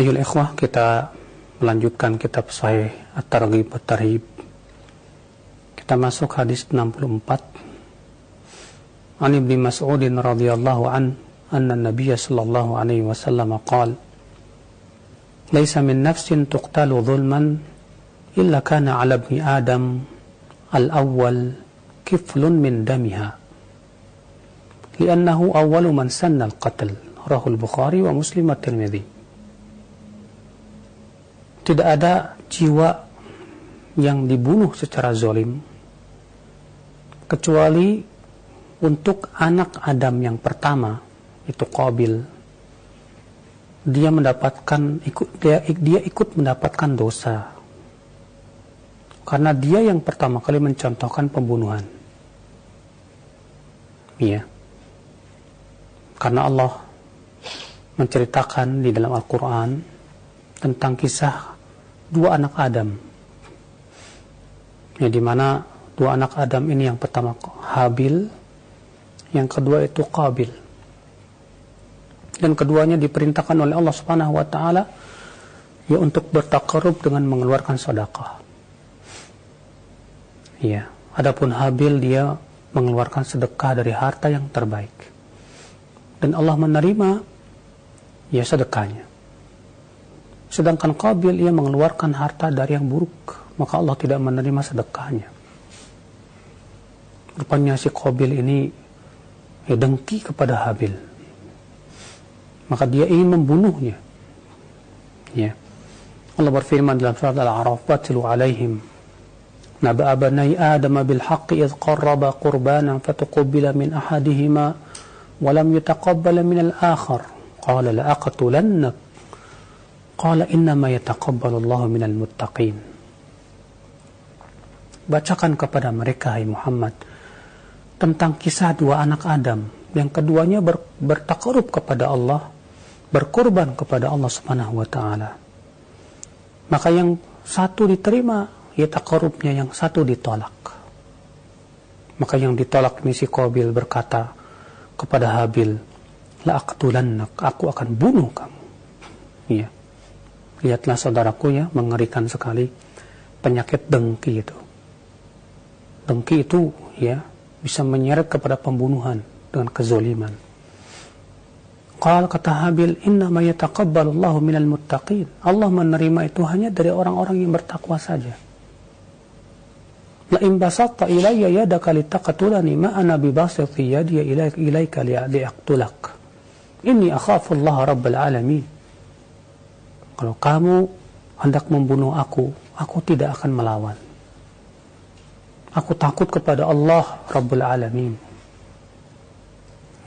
Ayol ikhwah, kita melanjutkan kitab Sahih At-Targhib At-Tarhib. Kita masuk hadis 64. An Ibnu Mas'ud radhiyallahu an anna Nabiy sallallahu alaihi wasallam qala Laisa min nafsin tuqtalu dhulman illa kana 'ala ibni Adam al-awwal kiflun min damiha. لأنه أول من سن القتل رواه البخاري ومسلم والترمذي tidak ada jiwa yang dibunuh secara zolim kecuali untuk anak Adam yang pertama itu Qabil. Dia mendapatkan ikut dia, dia ikut mendapatkan dosa. Karena dia yang pertama kali mencontohkan pembunuhan. Iya. Karena Allah menceritakan di dalam Al-Quran tentang kisah dua anak Adam. Ya, di mana dua anak Adam ini yang pertama Habil, yang kedua itu Qabil. Dan keduanya diperintahkan oleh Allah Subhanahu wa taala ya untuk bertakarub dengan mengeluarkan sedekah. Ya, adapun Habil dia mengeluarkan sedekah dari harta yang terbaik. Dan Allah menerima ya sedekahnya. Sedangkan Qabil ia mengeluarkan harta dari yang buruk, maka Allah tidak menerima sedekahnya. Rupanya si Qabil ini ya dengki kepada Habil. Maka dia ingin membunuhnya. Ya. Allah berfirman dalam surat Al-A'raf, "Watilu 'alaihim نبأ بني آدم بالحق إذ قربا قربانا فتقبل من أحدهما ولم يتقبل من الآخر قال لأقتلنك Qala innama yataqabbalullahu minal muttaqin. Bacakan kepada mereka hai Muhammad tentang kisah dua anak Adam yang keduanya ber, bertakarub kepada Allah, berkorban kepada Allah Subhanahu wa taala. Maka yang satu diterima ya takarubnya, yang satu ditolak. Maka yang ditolak misi Qabil berkata kepada Habil, la aku akan bunuh kamu. Iya. Lihatlah saudaraku ya, mengerikan sekali penyakit dengki itu. Dengki itu ya bisa menyeret kepada pembunuhan dengan kezoliman. Qal kata Habil, inna ma yataqabbalullahu minal muttaqin. Allah menerima itu hanya dari orang-orang yang bertakwa saja. La in basatta ilayya yadaka litaqtulani ma ana bibasiti yadi ilayka liaqtulak. Inni akhafu Allah rabbal alamin. Kalau kamu hendak membunuh aku, aku tidak akan melawan. Aku takut kepada Allah Rabbul Alamin.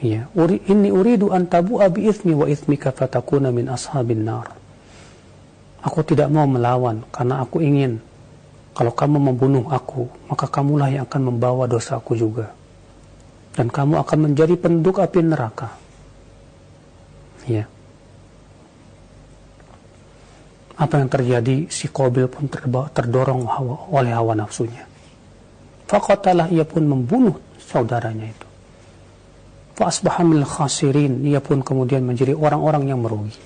Ya, uri, uridu an tabu'a bi ithmi wa ithmika fatakuna min ashabin nar. Aku tidak mau melawan karena aku ingin kalau kamu membunuh aku, maka kamulah yang akan membawa dosaku juga. Dan kamu akan menjadi penduduk api neraka. Ya apa yang terjadi si Qabil pun terdorong hawa, oleh hawa nafsunya. Faqatalah ia pun membunuh saudaranya itu. Fa'asbahamil khasirin ia pun kemudian menjadi orang-orang yang merugi.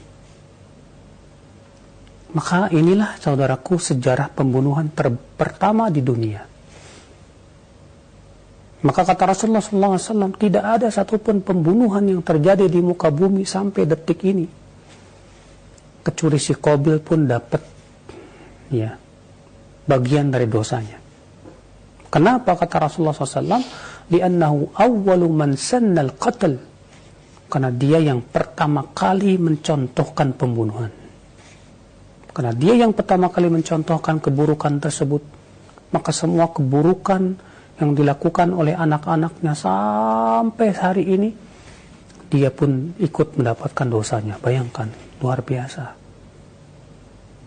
Maka inilah saudaraku sejarah pembunuhan pertama di dunia. Maka kata Rasulullah SAW, tidak ada satupun pembunuhan yang terjadi di muka bumi sampai detik ini kecuali si Qabil pun dapat ya bagian dari dosanya. Kenapa kata Rasulullah SAW? Liannahu awwalu man sannal qatl. Karena dia yang pertama kali mencontohkan pembunuhan. Karena dia yang pertama kali mencontohkan keburukan tersebut. Maka semua keburukan yang dilakukan oleh anak-anaknya sampai hari ini, dia pun ikut mendapatkan dosanya. Bayangkan, luar biasa.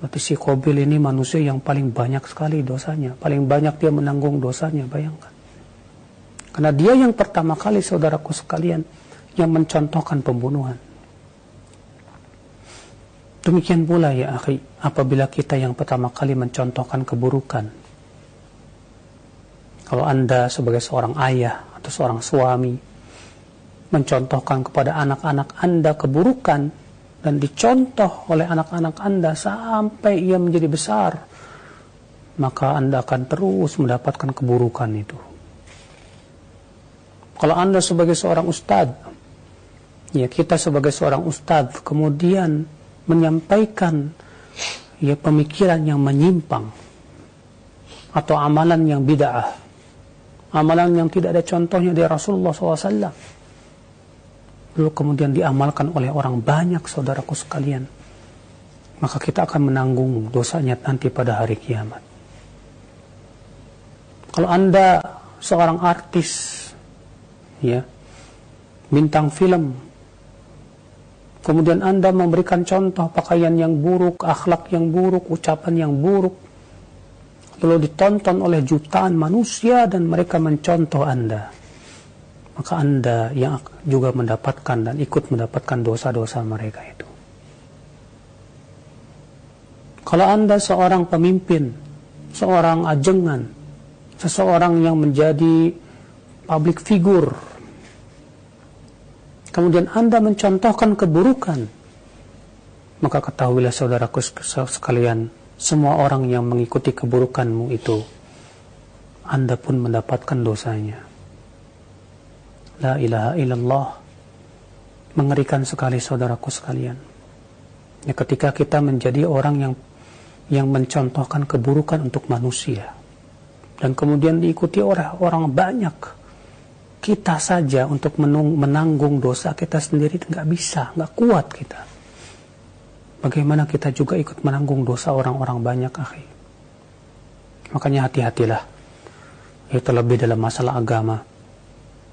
Berarti si Kobil ini manusia yang paling banyak sekali dosanya. Paling banyak dia menanggung dosanya, bayangkan. Karena dia yang pertama kali, saudaraku sekalian, yang mencontohkan pembunuhan. Demikian pula ya akhi, apabila kita yang pertama kali mencontohkan keburukan. Kalau anda sebagai seorang ayah atau seorang suami, mencontohkan kepada anak-anak anda keburukan, dan dicontoh oleh anak-anak Anda sampai ia menjadi besar, maka Anda akan terus mendapatkan keburukan itu. Kalau Anda sebagai seorang ustadz, ya kita sebagai seorang ustadz, kemudian menyampaikan ya pemikiran yang menyimpang atau amalan yang bid'ah, amalan yang tidak ada contohnya dari Rasulullah SAW, lalu kemudian diamalkan oleh orang banyak saudaraku sekalian, maka kita akan menanggung dosanya nanti pada hari kiamat. Kalau Anda seorang artis, ya, bintang film, kemudian Anda memberikan contoh pakaian yang buruk, akhlak yang buruk, ucapan yang buruk, lalu ditonton oleh jutaan manusia dan mereka mencontoh Anda maka Anda yang juga mendapatkan dan ikut mendapatkan dosa-dosa mereka itu. Kalau Anda seorang pemimpin, seorang ajengan, seseorang yang menjadi public figure, kemudian Anda mencontohkan keburukan, maka ketahuilah saudaraku sekalian, semua orang yang mengikuti keburukanmu itu, Anda pun mendapatkan dosanya. La ilaha illallah. Mengerikan sekali saudaraku sekalian. Ya, ketika kita menjadi orang yang yang mencontohkan keburukan untuk manusia dan kemudian diikuti oleh orang banyak kita saja untuk menung, menanggung dosa kita sendiri nggak bisa nggak kuat kita bagaimana kita juga ikut menanggung dosa orang-orang banyak akhi makanya hati-hatilah itu lebih dalam masalah agama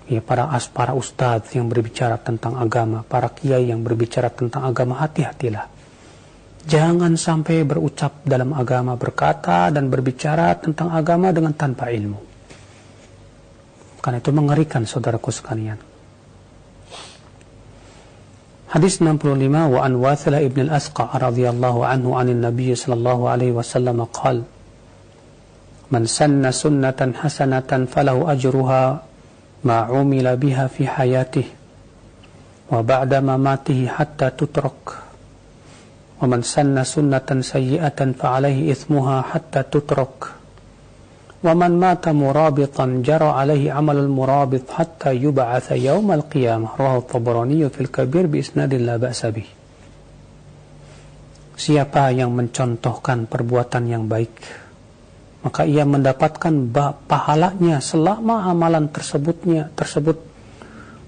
ya para as para ustadz yang berbicara tentang agama, para kiai yang berbicara tentang agama, hati-hatilah. Jangan sampai berucap dalam agama, berkata dan berbicara tentang agama dengan tanpa ilmu. Karena itu mengerikan saudaraku sekalian. Hadis 65 wa an Wathilah ibn al-Asqa radhiyallahu anhu anin Nabi sallallahu alaihi wasallam qala Man sanna sunnatan hasanatan falahu ajruha ما عمل بها في حياته وبعد مماته حتى تترك ومن سن سنة سيئة فعليه إثمها حتى تترك ومن مات مرابطا جرى عليه عمل المرابط حتى يبعث يوم القيامة رواه الطبراني في الكبير بإسناد لا بأس به Siapa yang mencontohkan perbuatan yang baik? Maka ia mendapatkan pahalanya selama amalan tersebutnya tersebut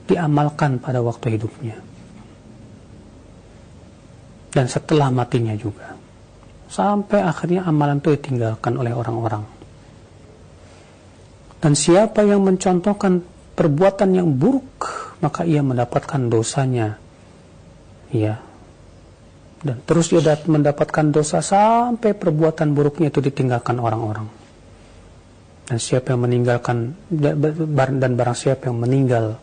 diamalkan pada waktu hidupnya. Dan setelah matinya juga. Sampai akhirnya amalan itu ditinggalkan oleh orang-orang. Dan siapa yang mencontohkan perbuatan yang buruk maka ia mendapatkan dosanya. Ya dan terus dia mendapatkan dosa sampai perbuatan buruknya itu ditinggalkan orang-orang. Dan siapa yang meninggalkan dan barang siapa yang meninggal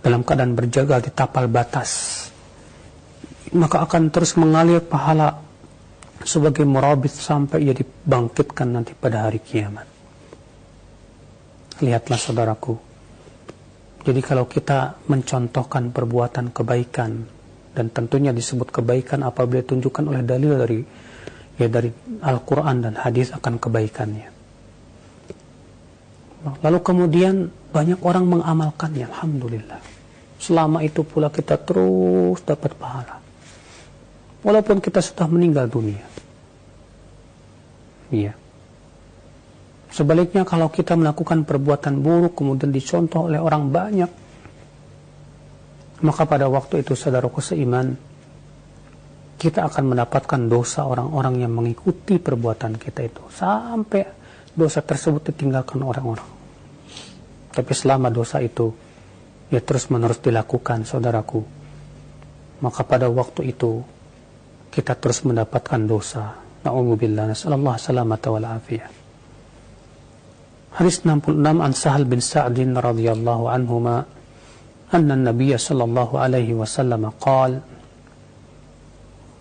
dalam keadaan berjaga di tapal batas maka akan terus mengalir pahala sebagai murabit sampai ia dibangkitkan nanti pada hari kiamat. Lihatlah saudaraku. Jadi kalau kita mencontohkan perbuatan kebaikan dan tentunya disebut kebaikan apabila ditunjukkan oleh dalil dari ya dari Al-Quran dan hadis akan kebaikannya. Lalu kemudian banyak orang mengamalkannya, Alhamdulillah. Selama itu pula kita terus dapat pahala. Walaupun kita sudah meninggal dunia. Iya. Sebaliknya kalau kita melakukan perbuatan buruk kemudian dicontoh oleh orang banyak, maka pada waktu itu saudaraku seiman kita akan mendapatkan dosa orang-orang yang mengikuti perbuatan kita itu. Sampai dosa tersebut ditinggalkan orang-orang. Tapi selama dosa itu ya terus menerus dilakukan saudaraku maka pada waktu itu kita terus mendapatkan dosa. Na'udzubillah nasallallahu salamata wal afiyah Hadis 66 an Sahal bin Sa'din radhiyallahu anhuma أن النبي صلى الله عليه وسلم قال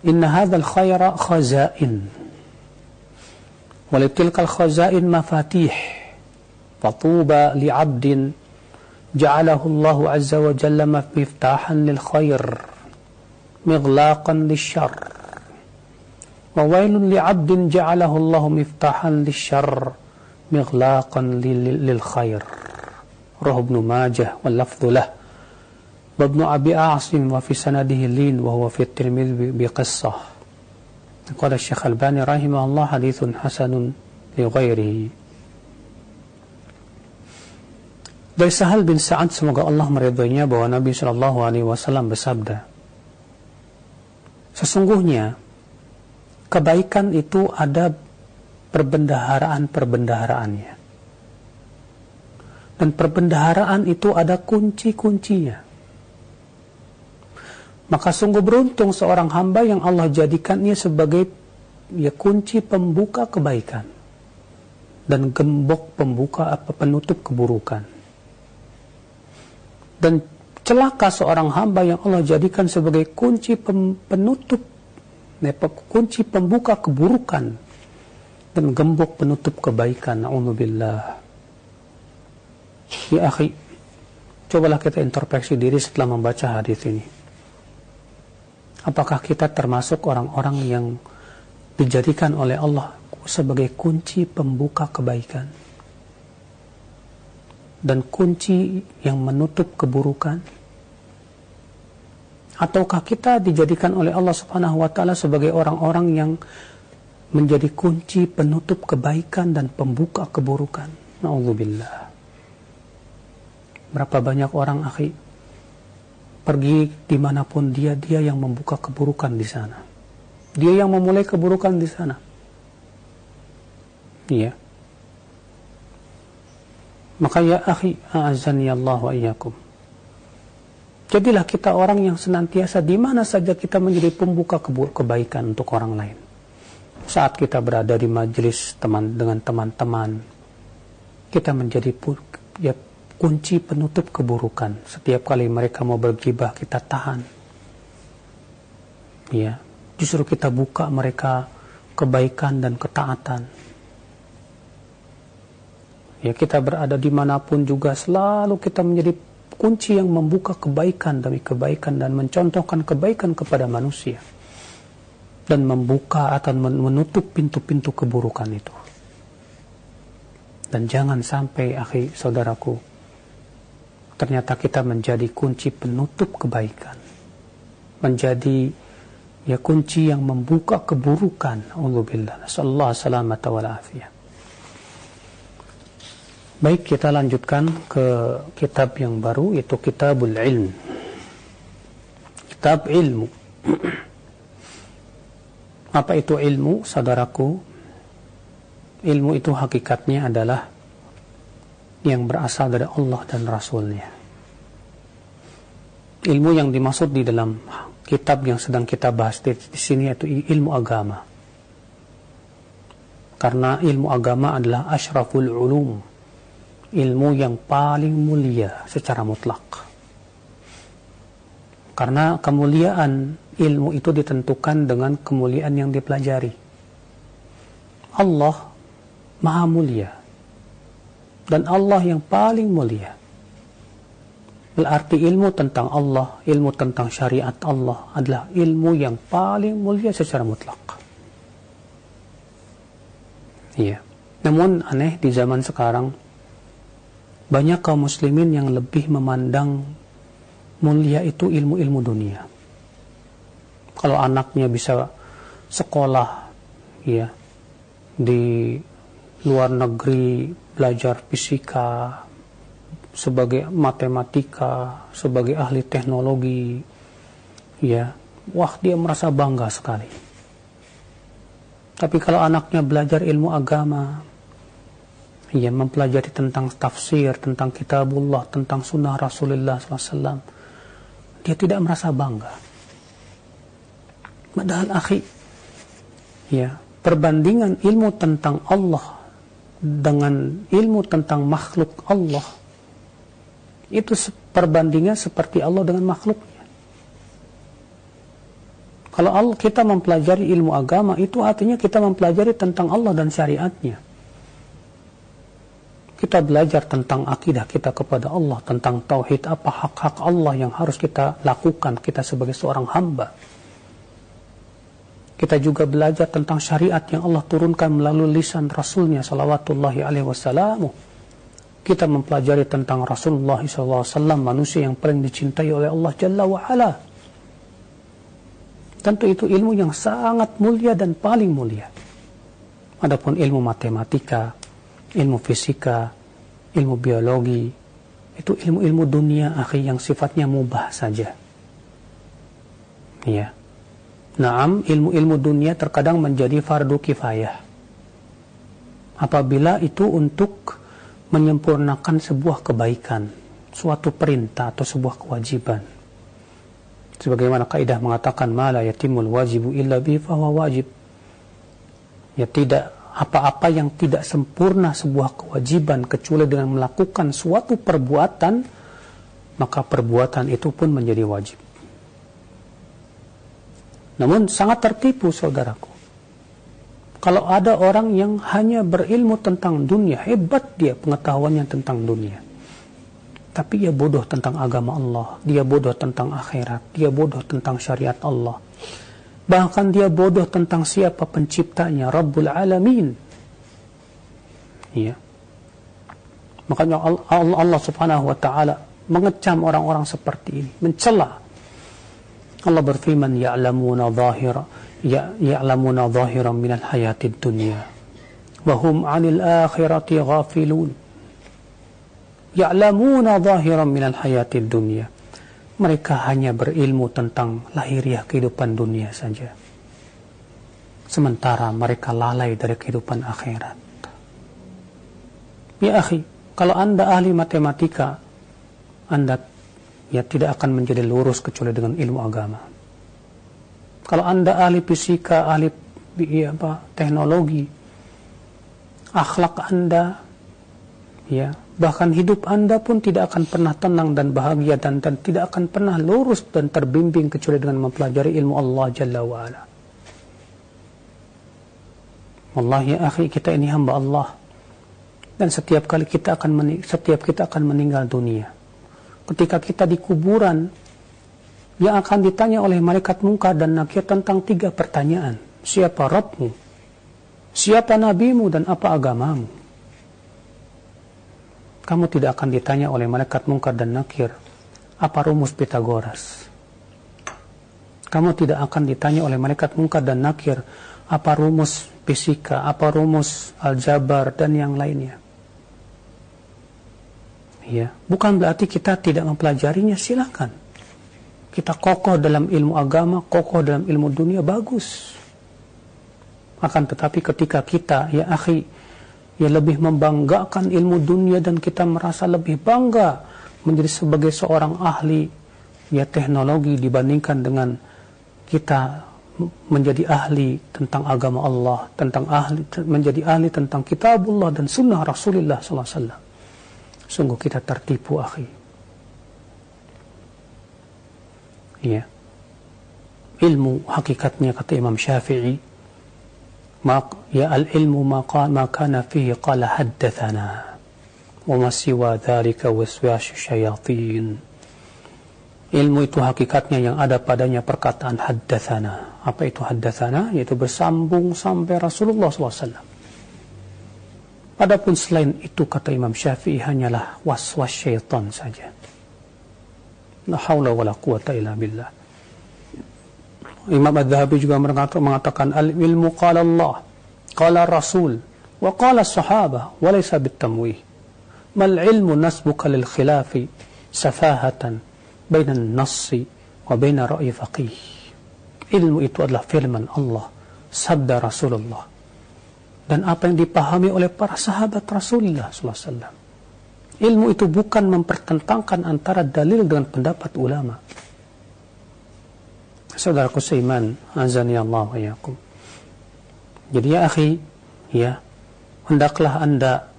إن هذا الخير خزائن ولتلك الخزائن مفاتيح فطوبى لعبد جعله الله عز وجل مفتاحا للخير مغلاقا للشر. وويل لعبد جعله الله مفتاحا للشر مغلاقا للخير. رواه ابن ماجه واللفظ له. وابن أبي عاصم وفي سنده لين وهو في الترمذي بقصة قال الشيخ الباني رحمه الله حديث حسن لغيره Dari Sahal bin Sa'ad semoga Allah meridhoinya bahwa Nabi Shallallahu Alaihi Wasallam bersabda, sesungguhnya kebaikan itu ada perbendaharaan-perbendaharaannya. Dan perbendaharaan itu ada kunci-kuncinya. Maka sungguh beruntung seorang hamba yang Allah jadikannya sebagai ya kunci pembuka kebaikan. Dan gembok pembuka apa penutup keburukan. Dan celaka seorang hamba yang Allah jadikan sebagai kunci penutup kunci pembuka keburukan. Dan gembok penutup kebaikan. Na'udzubillah. Ya akhi cobalah kita introspeksi diri setelah membaca hadis ini apakah kita termasuk orang-orang yang dijadikan oleh Allah sebagai kunci pembuka kebaikan dan kunci yang menutup keburukan? Ataukah kita dijadikan oleh Allah Subhanahu wa taala sebagai orang-orang yang menjadi kunci penutup kebaikan dan pembuka keburukan? Nauzubillah. Berapa banyak orang akhi pergi di mana pun dia, dia yang membuka keburukan di sana. Dia yang memulai keburukan di sana. Iya. Maka ya akhi, a'azani Allah wa iyyakum. Jadilah kita orang yang senantiasa di mana saja kita menjadi pembuka kebaikan untuk orang lain. Saat kita berada di majelis teman dengan teman-teman, kita menjadi ya, kunci penutup keburukan. Setiap kali mereka mau bergibah, kita tahan. Ya, justru kita buka mereka kebaikan dan ketaatan ya kita berada di mana pun juga selalu kita menjadi kunci yang membuka kebaikan demi kebaikan dan mencontohkan kebaikan kepada manusia dan membuka atau menutup pintu-pintu keburukan itu dan jangan sampai akhi saudaraku ternyata kita menjadi kunci penutup kebaikan menjadi ya kunci yang membuka keburukan Allah billah sallallahu wal afiyah Baik, kita lanjutkan ke kitab yang baru, itu Kitabul Ilm. Kitab ilmu. Apa itu ilmu, saudaraku? Ilmu itu hakikatnya adalah yang berasal dari Allah dan Rasulnya. Ilmu yang dimaksud di dalam kitab yang sedang kita bahas di, di sini yaitu ilmu agama. Karena ilmu agama adalah asyraful ulum ilmu yang paling mulia secara mutlak. Karena kemuliaan ilmu itu ditentukan dengan kemuliaan yang dipelajari. Allah Maha Mulia. Dan Allah yang paling mulia. Berarti ilmu tentang Allah, ilmu tentang syariat Allah adalah ilmu yang paling mulia secara mutlak. Iya. Namun aneh di zaman sekarang banyak kaum muslimin yang lebih memandang mulia itu ilmu-ilmu dunia. Kalau anaknya bisa sekolah ya di luar negeri belajar fisika sebagai matematika, sebagai ahli teknologi ya, wah dia merasa bangga sekali. Tapi kalau anaknya belajar ilmu agama, ya mempelajari tentang tafsir, tentang kitabullah, tentang sunnah Rasulullah SAW, dia tidak merasa bangga. Padahal akhi, ya perbandingan ilmu tentang Allah dengan ilmu tentang makhluk Allah itu perbandingan seperti Allah dengan makhluknya. Kalau kita mempelajari ilmu agama itu artinya kita mempelajari tentang Allah dan syariatnya kita belajar tentang akidah kita kepada Allah, tentang tauhid apa hak-hak Allah yang harus kita lakukan kita sebagai seorang hamba. Kita juga belajar tentang syariat yang Allah turunkan melalui lisan Rasulnya salawatullahi alaihi wasallam. Kita mempelajari tentang Rasulullah SAW, manusia yang paling dicintai oleh Allah Jalla wa'ala. Tentu itu ilmu yang sangat mulia dan paling mulia. Adapun ilmu matematika, ilmu fisika, ilmu biologi, itu ilmu-ilmu dunia akhi yang sifatnya mubah saja. Ya. Naam, ilmu-ilmu dunia terkadang menjadi fardu kifayah. Apabila itu untuk menyempurnakan sebuah kebaikan, suatu perintah atau sebuah kewajiban. Sebagaimana kaidah mengatakan mala yatimul wajibu illa bi wajib. Ya tidak apa-apa yang tidak sempurna sebuah kewajiban kecuali dengan melakukan suatu perbuatan maka perbuatan itu pun menjadi wajib. Namun sangat tertipu saudaraku. Kalau ada orang yang hanya berilmu tentang dunia, hebat dia pengetahuannya tentang dunia. Tapi dia bodoh tentang agama Allah, dia bodoh tentang akhirat, dia bodoh tentang syariat Allah. Bahkan dia bodoh tentang siapa penciptanya, Rabbul Alamin. Ya. Makanya Allah, Allah Subhanahu wa taala mengecam orang-orang seperti ini, mencela Allah berfirman ya'lamuna zahira ya'lamuna zahiran minal hayatid dunya wa hum 'anil akhirati ghafilun. Ya'lamuna zahiran minal hayatid dunya. Mereka hanya berilmu tentang lahiriah kehidupan dunia saja. Sementara mereka lalai dari kehidupan akhirat. Ya akhi kalau anda ahli matematika anda ya tidak akan menjadi lurus kecuali dengan ilmu agama. Kalau Anda ahli fisika, ahli ya, apa, teknologi, akhlak Anda, ya bahkan hidup Anda pun tidak akan pernah tenang dan bahagia dan, dan tidak akan pernah lurus dan terbimbing kecuali dengan mempelajari ilmu Allah Jalla wa'ala. Allah ya akhi kita ini hamba Allah dan setiap kali kita akan setiap kita akan meninggal dunia ketika kita di kuburan yang akan ditanya oleh malaikat mungkar dan nakir tentang tiga pertanyaan. Siapa Rabbmu? Siapa nabimu dan apa agamamu? Kamu tidak akan ditanya oleh malaikat mungkar dan nakir apa rumus Pitagoras. Kamu tidak akan ditanya oleh malaikat mungkar dan nakir apa rumus fisika, apa rumus aljabar dan yang lainnya ya bukan berarti kita tidak mempelajarinya silakan. Kita kokoh dalam ilmu agama kokoh dalam ilmu dunia bagus. Akan tetapi ketika kita ya akhi ya lebih membanggakan ilmu dunia dan kita merasa lebih bangga menjadi sebagai seorang ahli ya teknologi dibandingkan dengan kita menjadi ahli tentang agama Allah, tentang ahli menjadi ahli tentang kitabullah dan sunnah Rasulullah sallallahu. Sungguh kita tertipu, akhi. Ya. Ilmu hakikatnya kata Imam Syafi'i, ya al-ilmu ma, ma kana fihi qala haddathana wa ma siwa dhalika waswasu syayatin. Ilmu itu hakikatnya yang ada padanya perkataan haddathana. Apa itu haddathana? Yaitu bersambung sampai Rasulullah SAW. Adapun selain itu kata Imam Syafi'i hanyalah was-was syaitan saja. La haula wala quwata illa billah. Imam Ad-Dhahabi juga mengatakan al-ilmu qala Allah, qala Rasul, wa qala sahabah, wa laysa bitamwih. Mal ilmu nasbuka lil khilafi safahatan baina an-nassi wa baina ra'yi faqih. Ilmu itu adalah firman Allah, sabda Rasulullah dan apa yang dipahami oleh para sahabat Rasulullah SAW. Ilmu itu bukan mempertentangkan antara dalil dengan pendapat ulama. Saudaraku seiman, azani Allah wa. Jadi ya akhi, ya, hendaklah anda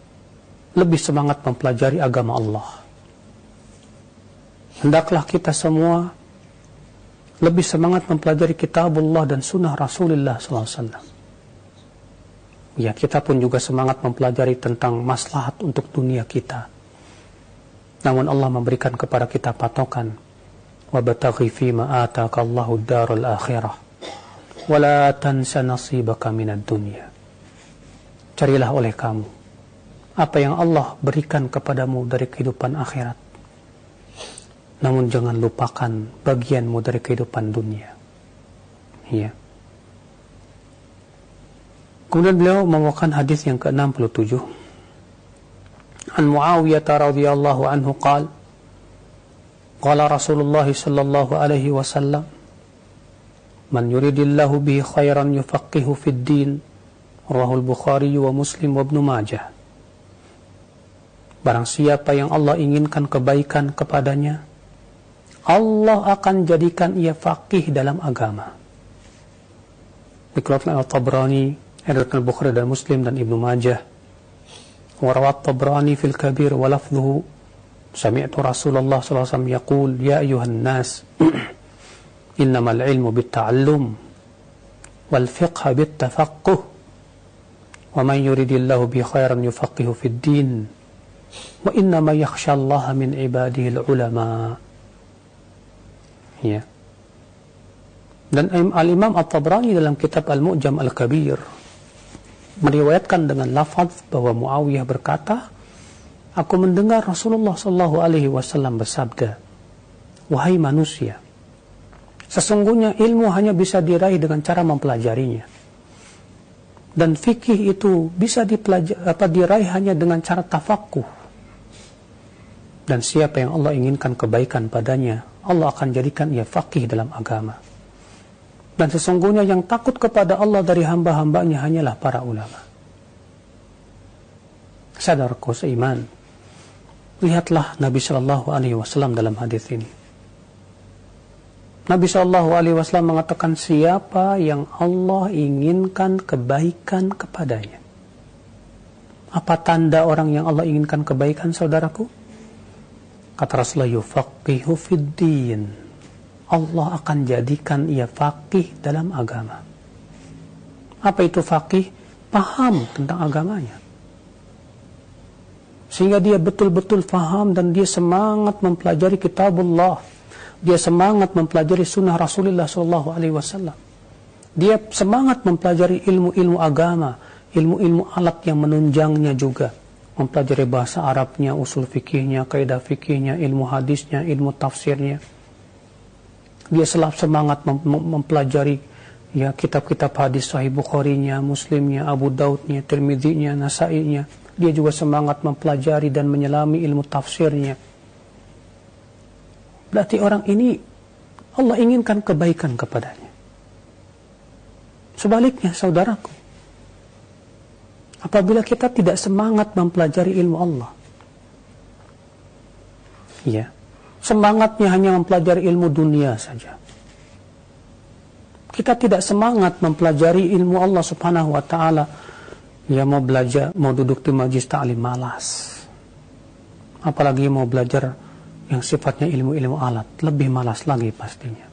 lebih semangat mempelajari agama Allah. Hendaklah kita semua lebih semangat mempelajari kitabullah dan sunnah Rasulullah SAW ya kita pun juga semangat mempelajari tentang maslahat untuk dunia kita. Namun Allah memberikan kepada kita patokan wabtaghi fi ma ataka Allahu darul akhirah wala tansa nasibaka minad dunya. Carilah oleh kamu apa yang Allah berikan kepadamu dari kehidupan akhirat. Namun jangan lupakan bagianmu dari kehidupan dunia. Ya kemudian beliau membawakan hadis yang ke-67 an Muawiyah radhiyallahu anhu qala qala Rasulullah sallallahu alaihi wasallam man yuridillahu bihi khairan yufaqihu fid din Rawahul Bukhari wa Muslim wa Ibnu Majah. Barang siapa yang Allah inginkan kebaikan kepadanya, Allah akan jadikan ia faqih dalam agama. Dikeluarkan oleh Edatkan Bukhari dan Muslim dan Ibnu Majah. Warawat Tabrani fil Kabir wa lafzuhu Sami'tu Rasulullah SAW yaqul Ya ayuhan nas Innamal ilmu bitta'allum Wal fiqha bittafaqquh ومن يريد الله به خيرا يفقه في الدين وإنما يخشى الله من عباده العلماء ya dan Al-Imam At-Tabrani dalam kitab Al-Mu'jam Al-Kabir meriwayatkan dengan lafaz bahwa Muawiyah berkata aku mendengar Rasulullah sallallahu alaihi wasallam bersabda wahai manusia sesungguhnya ilmu hanya bisa diraih dengan cara mempelajarinya dan fikih itu bisa dipelajari apa diraih hanya dengan cara tafakuh dan siapa yang Allah inginkan kebaikan padanya Allah akan jadikan ia fakih dalam agama dan sesungguhnya yang takut kepada Allah dari hamba-hambanya hanyalah para ulama sadarku seiman lihatlah Nabi Shallallahu Alaihi Wasallam dalam hadis ini Nabi Shallallahu Alaihi Wasallam mengatakan siapa yang Allah inginkan kebaikan kepadanya. Apa tanda orang yang Allah inginkan kebaikan, saudaraku? Kata Rasulullah, yufaqihu. Allah akan jadikan ia faqih dalam agama. Apa itu faqih? Paham tentang agamanya. Sehingga dia betul-betul faham dan dia semangat mempelajari kitabullah dia semangat mempelajari sunnah Rasulullah Shallallahu Alaihi Wasallam. Dia semangat mempelajari ilmu-ilmu agama, ilmu-ilmu alat yang menunjangnya juga. Mempelajari bahasa Arabnya, usul fikihnya, kaidah fikihnya, ilmu hadisnya, ilmu tafsirnya. Dia selalu semangat mem mempelajari ya kitab-kitab hadis Sahih Bukhari-nya, Muslimnya, Abu Daudnya, Tirmidzi-nya, Nasai-nya. Dia juga semangat mempelajari dan menyelami ilmu tafsirnya Berarti orang ini Allah inginkan kebaikan kepadanya. Sebaliknya, saudaraku, apabila kita tidak semangat mempelajari ilmu Allah, ya, semangatnya hanya mempelajari ilmu dunia saja. Kita tidak semangat mempelajari ilmu Allah Subhanahu wa taala. Ya mau belajar, mau duduk di majlis ta'lim malas. Apalagi mau belajar yang sifatnya ilmu-ilmu alat lebih malas lagi pastinya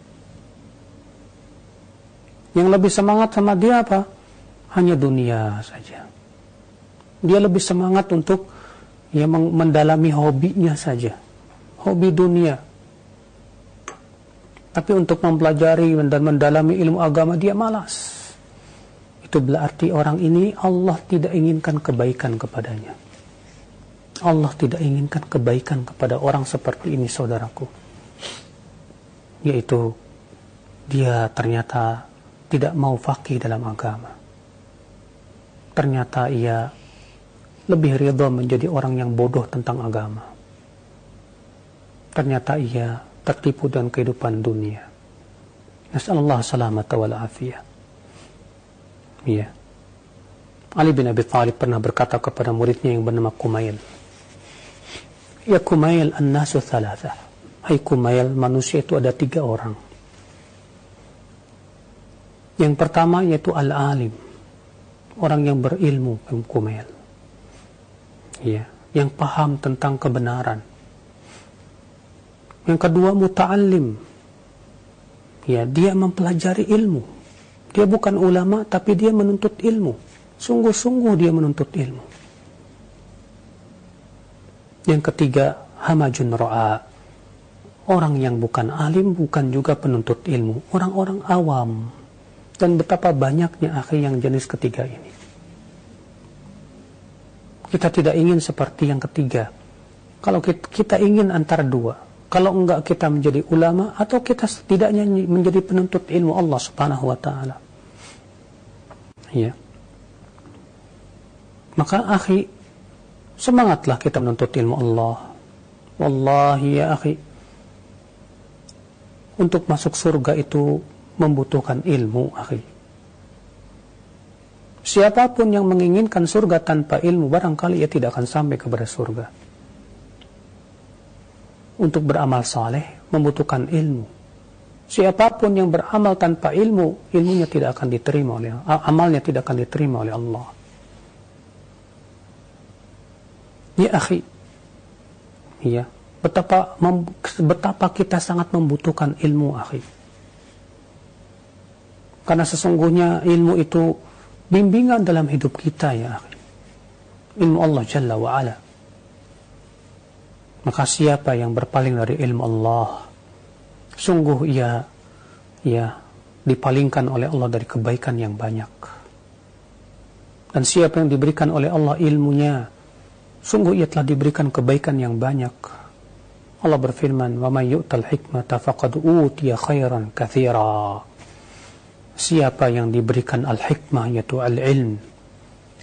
yang lebih semangat sama dia apa hanya dunia saja dia lebih semangat untuk ya mendalami hobinya saja hobi dunia. Tapi untuk mempelajari dan mendalami ilmu agama dia malas. Itu berarti orang ini Allah tidak inginkan kebaikan kepadanya. Allah tidak inginkan kebaikan kepada orang seperti ini saudaraku. Yaitu dia ternyata tidak mau fakih dalam agama. Ternyata ia lebih ridho menjadi orang yang bodoh tentang agama ternyata ia tertipu dengan kehidupan dunia Nasallallahu salamat wal afiyah Iya Ali bin Abi Thalib pernah berkata kepada muridnya yang bernama Kumail Ya kumail an-nasu thalatha. Hai kumail, manusia itu ada tiga orang. Yang pertama yaitu al-alim. Orang yang berilmu, kumail. Ya, yang paham tentang kebenaran. Yang kedua muta'allim. Ya, dia mempelajari ilmu. Dia bukan ulama tapi dia menuntut ilmu. Sungguh-sungguh dia menuntut ilmu. Yang ketiga, hamajun ro'a. Orang yang bukan alim, bukan juga penuntut ilmu. Orang-orang awam. Dan betapa banyaknya akhi yang jenis ketiga ini. Kita tidak ingin seperti yang ketiga. Kalau kita, ingin antara dua, kalau enggak kita menjadi ulama atau kita setidaknya menjadi penuntut ilmu Allah Subhanahu wa taala. Ya. Maka akhi, semangatlah kita menuntut ilmu Allah. Wallahi ya akhi, untuk masuk surga itu membutuhkan ilmu, akhi. Siapa pun yang menginginkan surga tanpa ilmu, barangkali ia tidak akan sampai kepada surga. Untuk beramal saleh membutuhkan ilmu. Siapa pun yang beramal tanpa ilmu, ilmunya tidak akan diterima oleh amalnya tidak akan diterima oleh Allah. Ya akhi, ya betapa betapa kita sangat membutuhkan ilmu akhi. Karena sesungguhnya ilmu itu bimbingan dalam hidup kita ya. Ilmu Allah Jalla wa ala. Maka siapa yang berpaling dari ilmu Allah, sungguh ia ia dipalingkan oleh Allah dari kebaikan yang banyak. Dan siapa yang diberikan oleh Allah ilmunya, sungguh ia telah diberikan kebaikan yang banyak. Allah berfirman, "Wa may yu'tal hikmata faqad utiya khairan katsira." siapa yang diberikan al-hikmah yaitu al-ilm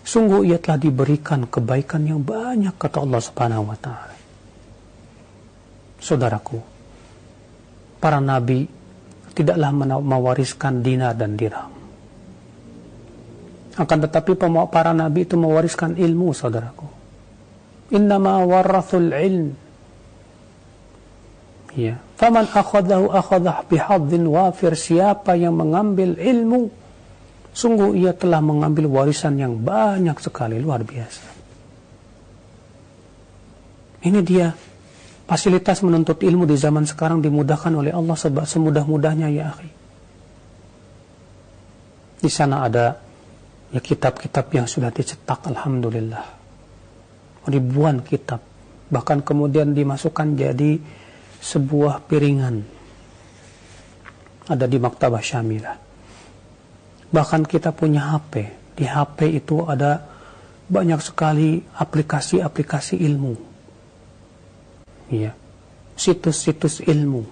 sungguh ia telah diberikan kebaikan yang banyak kata Allah Subhanahu wa taala saudaraku para nabi tidaklah mewariskan dinar dan dirham akan tetapi para nabi itu mewariskan ilmu saudaraku innama warathul ilm Ya. Faman akhadahu akhadah bihadzin wafir. Siapa yang mengambil ilmu, sungguh ia telah mengambil warisan yang banyak sekali, luar biasa. Ini dia fasilitas menuntut ilmu di zaman sekarang dimudahkan oleh Allah sebab semudah-mudahnya ya akhi. Di sana ada ya kitab-kitab yang sudah dicetak alhamdulillah. Ribuan kitab bahkan kemudian dimasukkan jadi sebuah piringan ada di Maktabah Syamilah. Bahkan kita punya HP. Di HP itu ada banyak sekali aplikasi-aplikasi ilmu. Ya. Situs-situs ilmu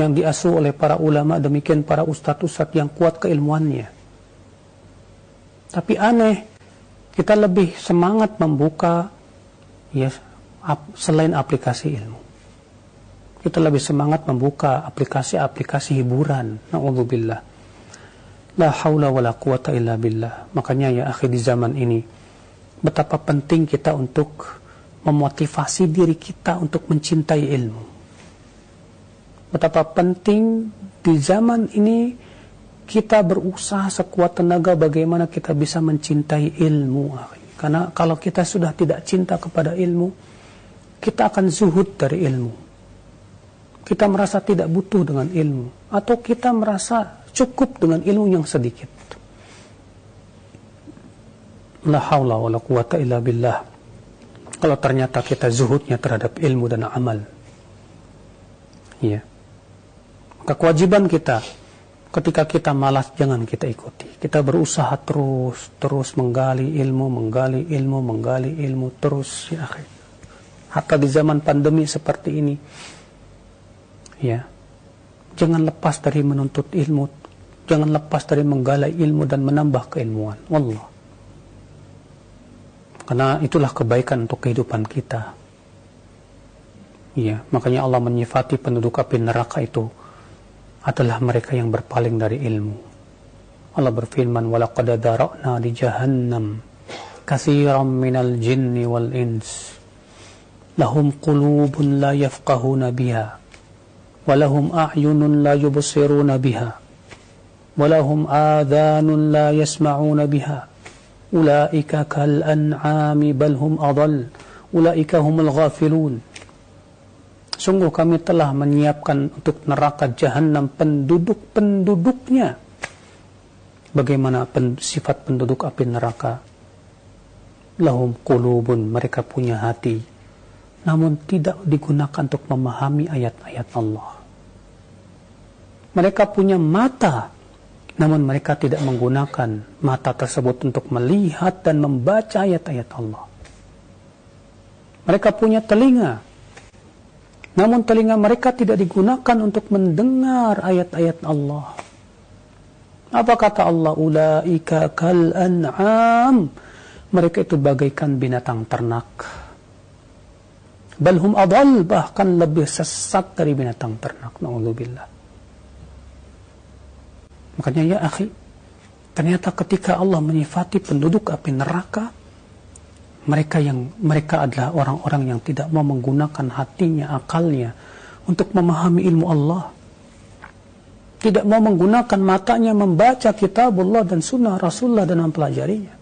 yang diasuh oleh para ulama demikian para ustadz-ustadz yang kuat keilmuannya. Tapi aneh, kita lebih semangat membuka ya selain aplikasi ilmu kita lebih semangat membuka aplikasi-aplikasi hiburan. Na'udzubillah. La haula wa la quwata illa billah. Makanya ya akhir di zaman ini, betapa penting kita untuk memotivasi diri kita untuk mencintai ilmu. Betapa penting di zaman ini kita berusaha sekuat tenaga bagaimana kita bisa mencintai ilmu. Karena kalau kita sudah tidak cinta kepada ilmu, kita akan zuhud dari ilmu kita merasa tidak butuh dengan ilmu atau kita merasa cukup dengan ilmu yang sedikit. La haula wa la quwata illa billah. Kalau ternyata kita zuhudnya terhadap ilmu dan amal. Ya. Maka kewajiban kita ketika kita malas jangan kita ikuti. Kita berusaha terus terus menggali ilmu, menggali ilmu, menggali ilmu terus ya akhir. Hatta di zaman pandemi seperti ini ya jangan lepas dari menuntut ilmu jangan lepas dari menggalai ilmu dan menambah keilmuan wallah karena itulah kebaikan untuk kehidupan kita. Iya, makanya Allah menyifati penduduk api neraka itu adalah mereka yang berpaling dari ilmu. Allah berfirman, "Walaqad dara'na di jahannam katsiran minal jinni wal ins lahum qulubun la yafqahuna biha walahum a'yunun la yubsiruna biha wa lahum adhanun la yasma'una biha." أولئك كالأنعام بل هم أضل أولئك هم الغافلون Sungguh kami telah menyiapkan untuk neraka jahanam penduduk-penduduknya. Bagaimana pen, sifat penduduk api neraka? Lahum kulubun, mereka punya hati namun tidak digunakan untuk memahami ayat-ayat Allah. Mereka punya mata, namun mereka tidak menggunakan mata tersebut untuk melihat dan membaca ayat-ayat Allah. Mereka punya telinga, namun telinga mereka tidak digunakan untuk mendengar ayat-ayat Allah. Apa kata Allah? Ulaika kal an'am. Mereka itu bagaikan binatang ternak. Balhum adal bahkan lebih sesat dari binatang ternak. Na'udzubillah. Makanya ya akhi, ternyata ketika Allah menyifati penduduk api neraka, mereka yang mereka adalah orang-orang yang tidak mau menggunakan hatinya, akalnya untuk memahami ilmu Allah. Tidak mau menggunakan matanya membaca kitab Allah dan sunnah Rasulullah dan mempelajarinya.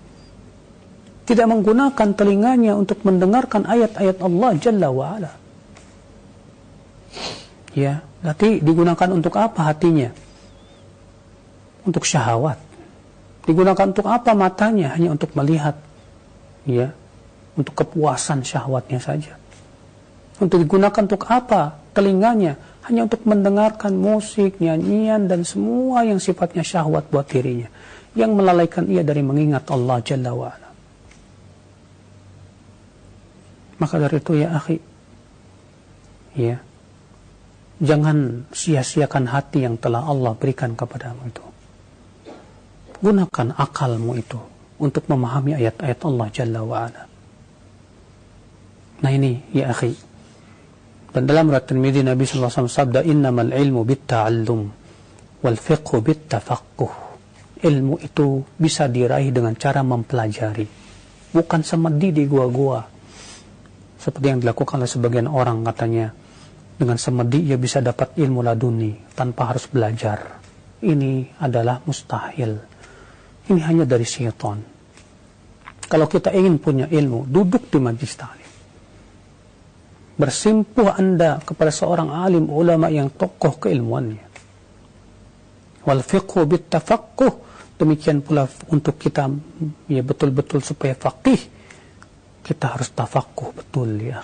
Tidak menggunakan telinganya untuk mendengarkan ayat-ayat Allah Jalla wa'ala. Ya, berarti digunakan untuk apa hatinya? Untuk syahwat. Digunakan untuk apa matanya? Hanya untuk melihat. Ya. Untuk kepuasan syahwatnya saja. Untuk digunakan untuk apa? Telinganya. Hanya untuk mendengarkan musik, nyanyian, dan semua yang sifatnya syahwat buat dirinya. Yang melalaikan ia dari mengingat Allah Jalla wa'ala. Maka dari itu ya akhi. Ya. Jangan sia-siakan hati yang telah Allah berikan kepadamu itu. Gunakan akalmu itu untuk memahami ayat-ayat Allah Jalla wa'ala. Nah ini, ya akhi. Dan dalam riwayat Tirmidzi Nabi sallallahu alaihi wasallam sabda innamal ilmu bitta'allum wal fiqhu bittafaqquh. Ilmu itu bisa diraih dengan cara mempelajari, bukan semedi di gua-gua. Seperti yang dilakukan oleh sebagian orang katanya, dengan semedi ia bisa dapat ilmu laduni tanpa harus belajar. Ini adalah mustahil. Ini hanya dari syaitan. Kalau kita ingin punya ilmu, duduk di majlis ta'lim. Bersimpuh Anda kepada seorang alim ulama yang tokoh keilmuannya. Wal fiqhu bit tafaqquh. Demikian pula untuk kita ya betul-betul supaya faqih, kita harus tafaqquh betul ya.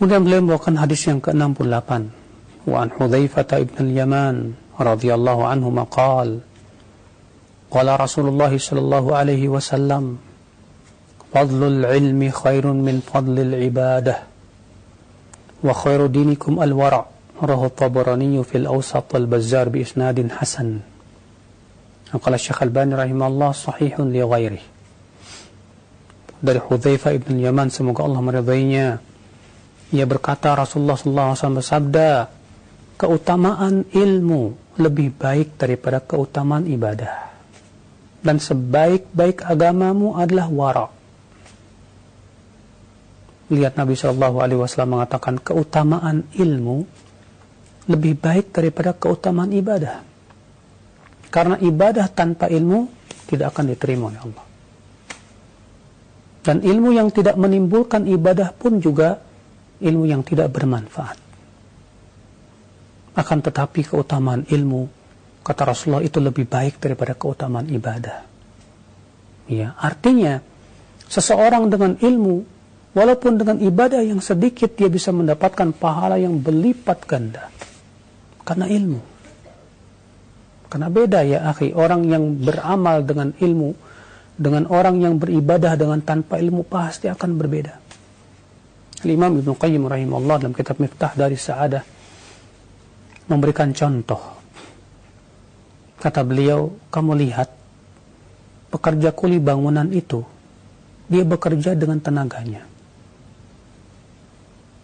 Kemudian beliau membawakan hadis yang ke-68. Wa an Hudzaifah ibn al-Yaman رضي الله عنهما قال قال رسول الله صلى الله عليه وسلم فضل العلم خير من فضل العبادة وخير دينكم الورع رواه الطبراني في الأوسط والبزار بإسناد حسن. قال الشيخ الباني رحمه الله صحيح لغيره. Dari Hudzaifah ibn Yaman semoga Allah meridainya. Ia berkata Rasulullah SAW bersabda keutamaan ilmu lebih baik daripada keutamaan ibadah. Dan sebaik-baik agamamu adalah wara. Lihat Nabi Shallallahu Alaihi Wasallam mengatakan keutamaan ilmu lebih baik daripada keutamaan ibadah. Karena ibadah tanpa ilmu tidak akan diterima oleh Allah. Dan ilmu yang tidak menimbulkan ibadah pun juga ilmu yang tidak bermanfaat akan tetapi keutamaan ilmu kata Rasulullah itu lebih baik daripada keutamaan ibadah. Ya, artinya seseorang dengan ilmu walaupun dengan ibadah yang sedikit dia bisa mendapatkan pahala yang berlipat ganda karena ilmu. Karena beda ya akhi, orang yang beramal dengan ilmu dengan orang yang beribadah dengan tanpa ilmu pasti akan berbeda. Imam Ibn Qayyim rahimahullah dalam kitab Miftah dari Sa'adah memberikan contoh. Kata beliau, kamu lihat pekerja kuli bangunan itu, dia bekerja dengan tenaganya.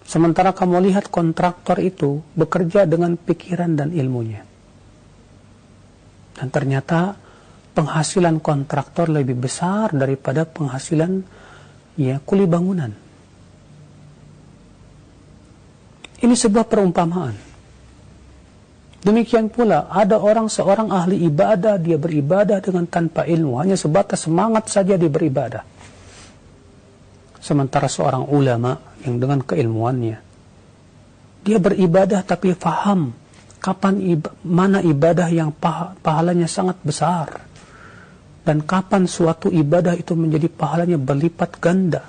Sementara kamu lihat kontraktor itu bekerja dengan pikiran dan ilmunya. Dan ternyata penghasilan kontraktor lebih besar daripada penghasilan ya kuli bangunan. Ini sebuah perumpamaan. Demikian pula ada orang seorang ahli ibadah dia beribadah dengan tanpa ilmu hanya sebatas semangat saja dia beribadah. Sementara seorang ulama yang dengan keilmuannya dia beribadah tapi faham kapan iba, mana ibadah yang pah, pahalanya sangat besar dan kapan suatu ibadah itu menjadi pahalanya berlipat ganda.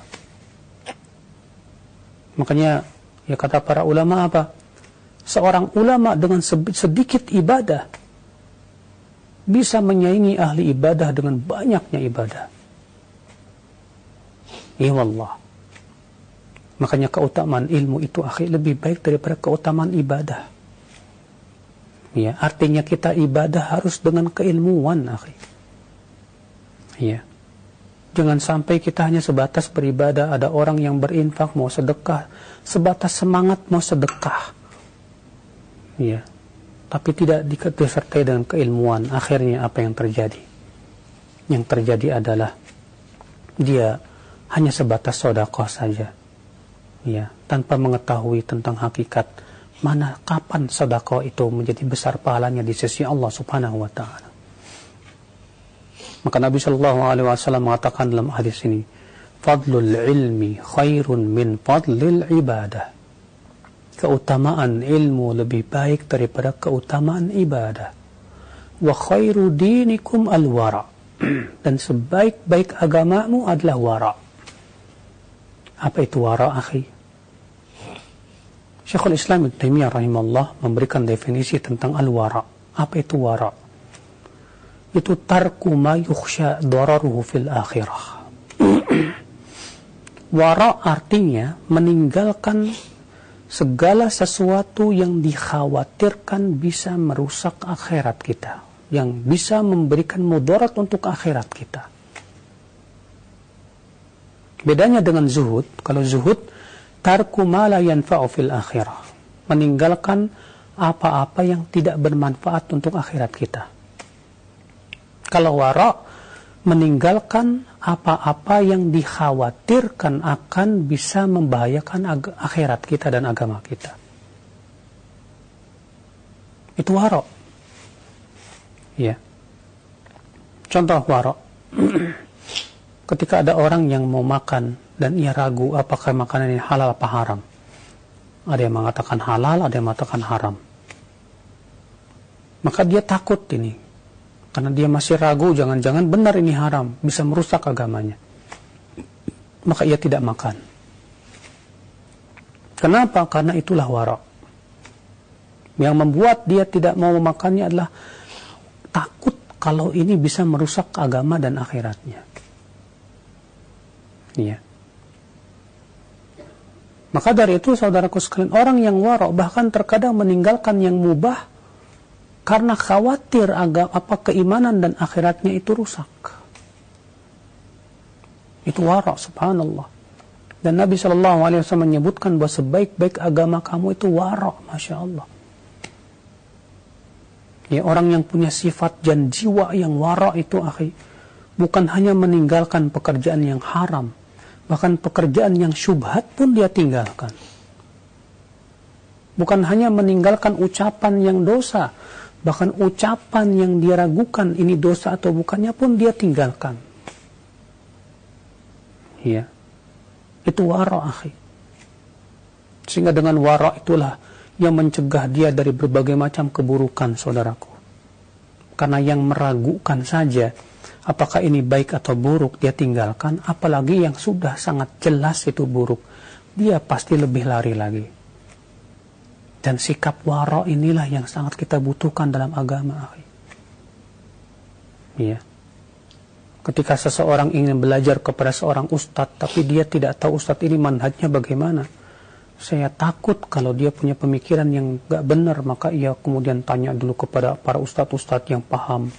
Makanya ya kata para ulama apa? Seorang ulama dengan sedikit ibadah bisa menyaingi ahli ibadah dengan banyaknya ibadah. Ya Allah. Makanya keutamaan ilmu itu akhir lebih baik daripada keutamaan ibadah. Ya, artinya kita ibadah harus dengan keilmuan, akhi. Ya. Jangan sampai kita hanya sebatas beribadah, ada orang yang berinfak mau sedekah, sebatas semangat mau sedekah. Ya. Tapi tidak disertai dengan keilmuan, akhirnya apa yang terjadi? Yang terjadi adalah dia hanya sebatas sodakoh saja. Ya, tanpa mengetahui tentang hakikat mana kapan sodakoh itu menjadi besar pahalanya di sisi Allah Subhanahu wa taala. Maka Nabi Shallallahu Alaihi Wasallam mengatakan dalam hadis ini, fadlul ilmi khairun min fadlil ibadah. Keutamaan ilmu lebih baik daripada keutamaan ibadah. Wa khairu dinikum al-wara. Dan sebaik-baik agamamu adalah wara. Apa itu wara, akhi? Syekhul Islam Ibn Taimiyah rahimahullah memberikan definisi tentang al-wara. Apa itu wara? itu tarku ma yukhsha dararuhu fil akhirah. Wara artinya meninggalkan segala sesuatu yang dikhawatirkan bisa merusak akhirat kita, yang bisa memberikan mudarat untuk akhirat kita. Bedanya dengan zuhud, kalau zuhud tarku ma la yanfa'u fil akhirah, meninggalkan apa-apa yang tidak bermanfaat untuk akhirat kita. Kalau wara meninggalkan apa-apa yang dikhawatirkan akan bisa membahayakan akhirat kita dan agama kita. Itu wara. Ya. Contoh wara. Ketika ada orang yang mau makan dan ia ragu apakah makanan ini halal apa haram. Ada yang mengatakan halal, ada yang mengatakan haram. Maka dia takut ini karena dia masih ragu, jangan-jangan benar ini haram, bisa merusak agamanya. Maka ia tidak makan. Kenapa? Karena itulah wara. Yang membuat dia tidak mau memakannya adalah takut kalau ini bisa merusak agama dan akhiratnya. Iya. Maka dari itu saudaraku sekalian, orang yang warok bahkan terkadang meninggalkan yang mubah karena khawatir agak apa keimanan dan akhiratnya itu rusak. Itu wara, subhanallah. Dan Nabi Shallallahu Alaihi Wasallam menyebutkan bahwa sebaik-baik agama kamu itu wara, masya Allah. Ya, orang yang punya sifat dan jiwa yang wara itu, akhi, bukan hanya meninggalkan pekerjaan yang haram, bahkan pekerjaan yang syubhat pun dia tinggalkan. Bukan hanya meninggalkan ucapan yang dosa, bahkan ucapan yang dia ragukan ini dosa atau bukannya pun dia tinggalkan. Ya. Itu wara, akhi. Sehingga dengan wara itulah yang mencegah dia dari berbagai macam keburukan, saudaraku. Karena yang meragukan saja apakah ini baik atau buruk dia tinggalkan, apalagi yang sudah sangat jelas itu buruk, dia pasti lebih lari lagi. Dan sikap waro inilah yang sangat kita butuhkan dalam agama. Iya. Ketika seseorang ingin belajar kepada seorang ustadz, tapi dia tidak tahu ustadz ini manhajnya bagaimana. Saya takut kalau dia punya pemikiran yang gak benar, maka ia kemudian tanya dulu kepada para ustadz-ustadz yang paham.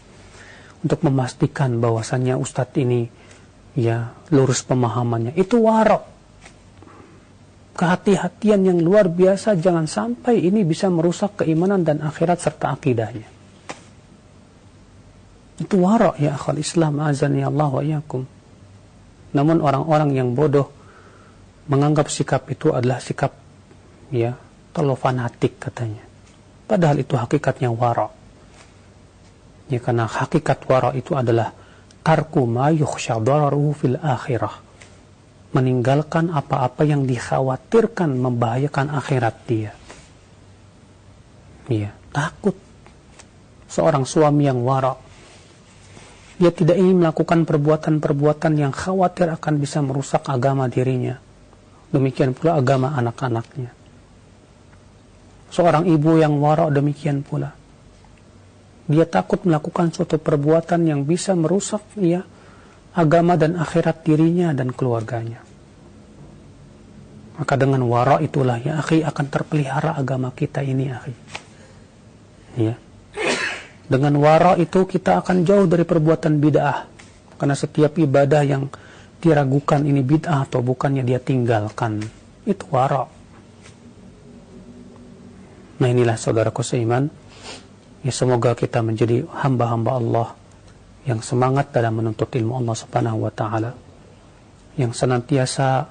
Untuk memastikan bahwasannya ustadz ini ya lurus pemahamannya. Itu warok kehati-hatian yang luar biasa jangan sampai ini bisa merusak keimanan dan akhirat serta akidahnya. Itu warak ya akhal Islam azan ya Allah wa iyakum. Namun orang-orang yang bodoh menganggap sikap itu adalah sikap ya terlalu fanatik katanya. Padahal itu hakikatnya warak. Ya karena hakikat warak itu adalah tarku ma yukhsha fil akhirah meninggalkan apa-apa yang dikhawatirkan membahayakan akhirat dia. Iya, takut. Seorang suami yang warak, dia tidak ingin melakukan perbuatan-perbuatan yang khawatir akan bisa merusak agama dirinya. Demikian pula agama anak-anaknya. Seorang ibu yang wara demikian pula. Dia takut melakukan suatu perbuatan yang bisa merusak ya agama dan akhirat dirinya dan keluarganya. Maka dengan wara itulah ya akhi akan terpelihara agama kita ini akhi. Ya. Dengan wara itu kita akan jauh dari perbuatan bid'ah. Karena setiap ibadah yang diragukan ini bid'ah atau bukannya dia tinggalkan. Itu wara. Nah inilah saudaraku seiman Ya, semoga kita menjadi hamba-hamba Allah yang semangat dalam menuntut ilmu Allah Subhanahu wa taala. Yang senantiasa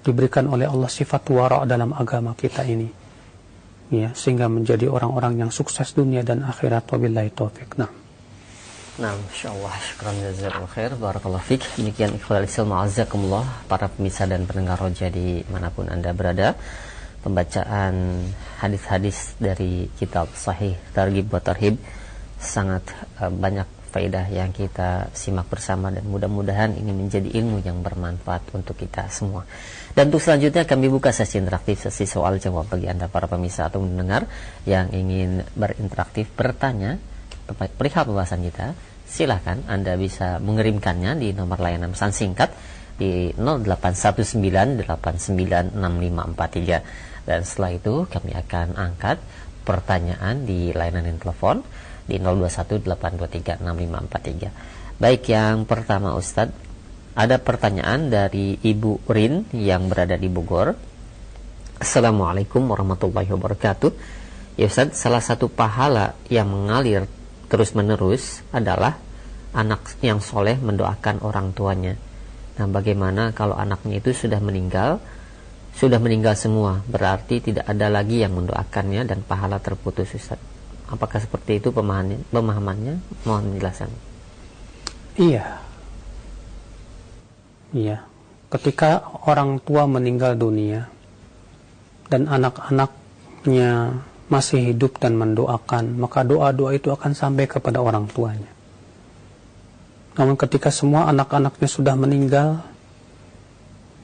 diberikan oleh Allah sifat wara dalam agama kita ini. Ya, sehingga menjadi orang-orang yang sukses dunia dan akhirat wabillahi taufik. Nah. Nah, insyaallah syukran jazakallahu khair barakallahu fik. Demikian ikhwal Islam ma'azakumullah para pemirsa dan pendengar roja di mana pun Anda berada pembacaan hadis-hadis dari kitab Sahih Targhib wa Tarhib sangat uh, banyak faedah yang kita simak bersama dan mudah-mudahan ini menjadi ilmu yang bermanfaat untuk kita semua. Dan untuk selanjutnya kami buka sesi interaktif, sesi soal jawab bagi Anda para pemirsa atau mendengar yang ingin berinteraktif bertanya perihal pembahasan kita. Silahkan Anda bisa mengirimkannya di nomor layanan pesan singkat di 0819896543 dan setelah itu kami akan angkat pertanyaan di layanan telepon di 0218236543. Baik yang pertama Ustadz, ada pertanyaan dari Ibu Rin yang berada di Bogor. Assalamualaikum warahmatullahi wabarakatuh. Ya Ustadz, salah satu pahala yang mengalir terus-menerus adalah anak yang soleh mendoakan orang tuanya. Nah bagaimana kalau anaknya itu sudah meninggal sudah meninggal semua berarti tidak ada lagi yang mendoakannya dan pahala terputus Ustaz. Apakah seperti itu pemahamannya? Mohon penjelasan. Iya. Iya. Ketika orang tua meninggal dunia dan anak-anaknya masih hidup dan mendoakan, maka doa-doa itu akan sampai kepada orang tuanya. Namun ketika semua anak-anaknya sudah meninggal,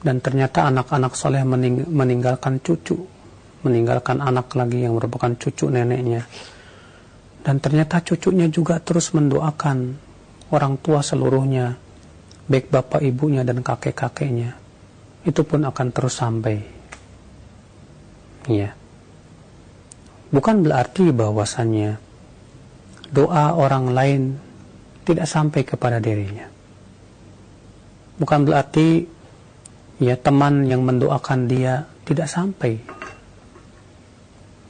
dan ternyata anak-anak soleh mening meninggalkan cucu meninggalkan anak lagi yang merupakan cucu neneknya dan ternyata cucunya juga terus mendoakan orang tua seluruhnya baik bapak ibunya dan kakek-kakeknya. Itu pun akan terus sampai. Ya bukan berarti bahwasannya doa orang lain tidak sampai kepada dirinya. Bukan berarti ya teman yang mendoakan dia tidak sampai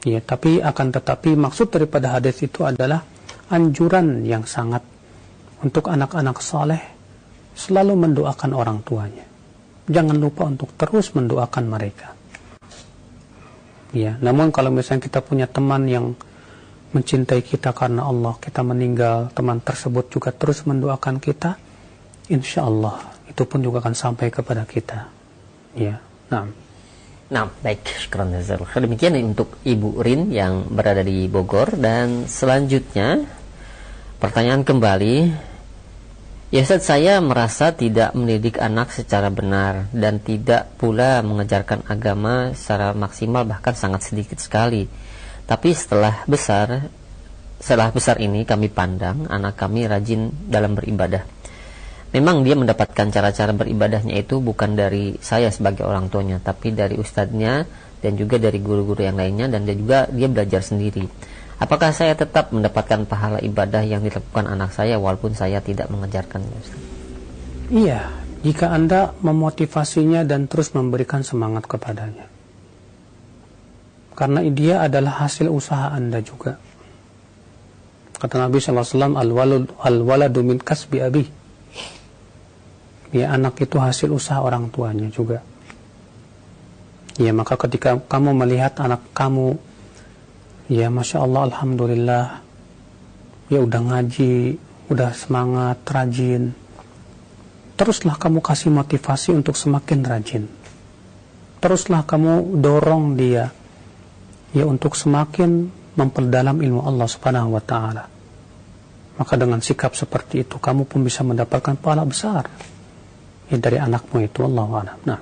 ya tapi akan tetapi maksud daripada hadis itu adalah anjuran yang sangat untuk anak-anak soleh selalu mendoakan orang tuanya. Jangan lupa untuk terus mendoakan mereka. Ya namun kalau misalnya kita punya teman yang mencintai kita karena Allah kita meninggal teman tersebut juga terus mendoakan kita insya Allah itu pun juga akan sampai kepada kita. Ya, nah. Nah, baik, Demikian untuk Ibu Rin yang berada di Bogor dan selanjutnya pertanyaan kembali. Ya Ustaz, saya merasa tidak mendidik anak secara benar dan tidak pula mengejarkan agama secara maksimal bahkan sangat sedikit sekali. Tapi setelah besar, setelah besar ini kami pandang anak kami rajin dalam beribadah memang dia mendapatkan cara-cara beribadahnya itu bukan dari saya sebagai orang tuanya tapi dari ustadznya dan juga dari guru-guru yang lainnya dan dia juga dia belajar sendiri. Apakah saya tetap mendapatkan pahala ibadah yang dilakukan anak saya walaupun saya tidak mengejarkannya iya jika anda memotivasinya dan terus memberikan semangat kepadanya. Karena dia adalah hasil usaha anda juga. Kata Nabi SAW al-waladu min kasbi abih ya anak itu hasil usaha orang tuanya juga. Ya maka ketika kamu melihat anak kamu ya masya Allah alhamdulillah ya udah ngaji udah semangat rajin teruslah kamu kasih motivasi untuk semakin rajin. Teruslah kamu dorong dia ya untuk semakin memperdalam ilmu Allah Subhanahu wa taala. Maka dengan sikap seperti itu kamu pun bisa mendapatkan pahala besar ya, dari anakmu itu Allah alam. Nah.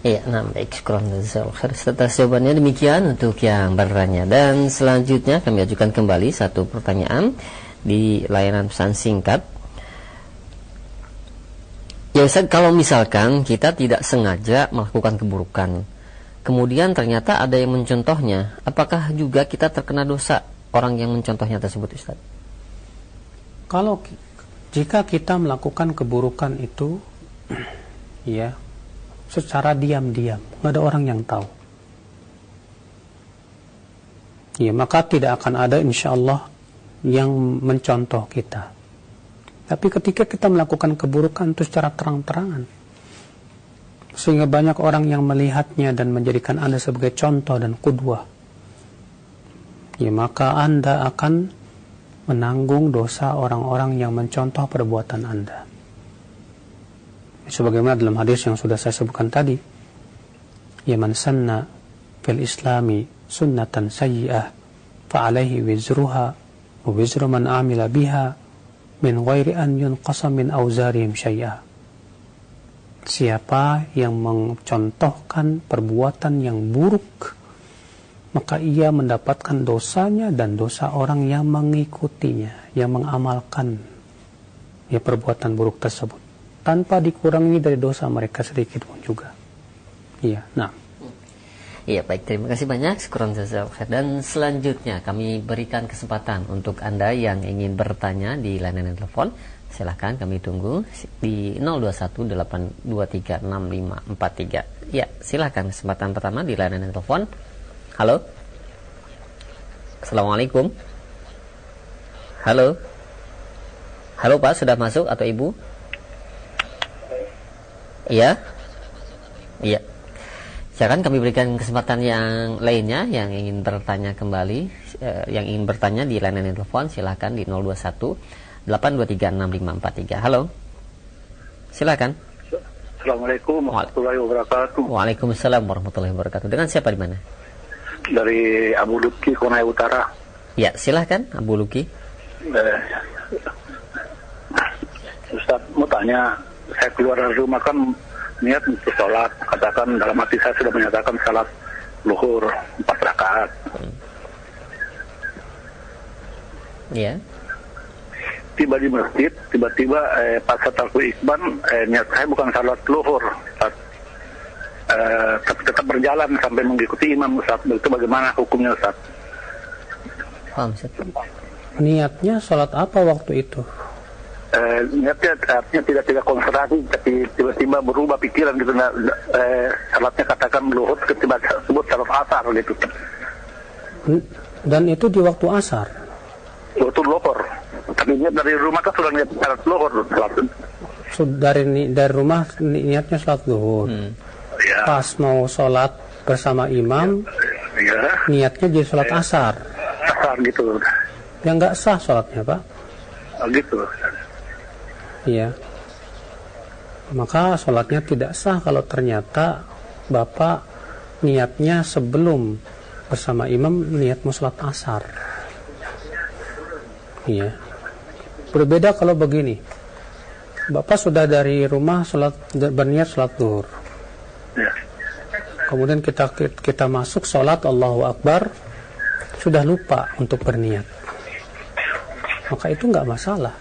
Iya, nah baik, syukur Atas jawabannya demikian untuk yang bertanya Dan selanjutnya kami ajukan kembali satu pertanyaan Di layanan pesan singkat Ya Ustaz, kalau misalkan kita tidak sengaja melakukan keburukan Kemudian ternyata ada yang mencontohnya Apakah juga kita terkena dosa orang yang mencontohnya tersebut Ustaz? Kalau jika kita melakukan keburukan itu Ya secara diam-diam, nggak ada orang yang tahu. Ya, maka tidak akan ada insya Allah yang mencontoh kita. Tapi ketika kita melakukan keburukan itu secara terang-terangan, sehingga banyak orang yang melihatnya dan menjadikan Anda sebagai contoh dan kudwa, ya maka Anda akan menanggung dosa orang-orang yang mencontoh perbuatan Anda. Sebagaimana dalam hadis yang sudah saya sebutkan tadi. Ya man sanna fil islami sunnatan sayyi'ah fa alaihi wizruha wa wizru man amila biha min ghairi an yunqasa min auzarihim syai'a siapa yang mencontohkan perbuatan yang buruk maka ia mendapatkan dosanya dan dosa orang yang mengikutinya yang mengamalkan ya perbuatan buruk tersebut. Tanpa dikurangi dari dosa mereka sedikit pun juga. Iya, nah. Iya baik. Terima kasih banyak Syukuran Dan selanjutnya kami berikan kesempatan untuk Anda yang ingin bertanya di layanan telepon. Silahkan kami tunggu di 0218236543 Ya silahkan kesempatan pertama di layanan telepon Halo Assalamualaikum Halo Halo Pak sudah masuk atau Ibu Iya. Iya. Silakan kami berikan kesempatan yang lainnya yang ingin bertanya kembali, eh, yang ingin bertanya di layanan telepon silakan di 021 8236543. Halo. Silakan. Assalamualaikum warahmatullahi wabarakatuh. Waalaikumsalam warahmatullahi wabarakatuh. Dengan siapa di mana? Dari Abu Luki, Konai Utara. Ya, silahkan Abu Luki. Eh, Ustaz, mau tanya, saya keluar dari rumah kan niat untuk sholat katakan dalam hati saya sudah menyatakan sholat luhur empat rakaat Iya. Tiba di masjid, tiba-tiba eh, pas setelah ikban, eh, niat saya bukan sholat luhur, eh, tapi tetap berjalan sampai mengikuti imam Ustaz. Itu bagaimana hukumnya Ustaz? Paham, Niatnya sholat apa waktu itu? eh, niatnya artinya tidak tidak konsentrasi tapi tiba-tiba berubah pikiran gitu nah, eh, salatnya katakan luhut ketika sebut salat asar gitu dan itu di waktu asar waktu lohor tapi niat dari rumah kan sudah niat salat lohor salat dari dari rumah niatnya salat luhur hmm. Ya. pas mau sholat bersama imam ya. niatnya jadi sholat ya. asar. Asar gitu. Yang nggak sah sholatnya pak. Oh, gitu. Ya maka sholatnya tidak sah kalau ternyata bapak niatnya sebelum bersama imam niat sholat asar. Ya berbeda kalau begini. Bapak sudah dari rumah sholat berniat sholat duhur ya. kemudian kita kita masuk sholat Allahu Akbar sudah lupa untuk berniat maka itu nggak masalah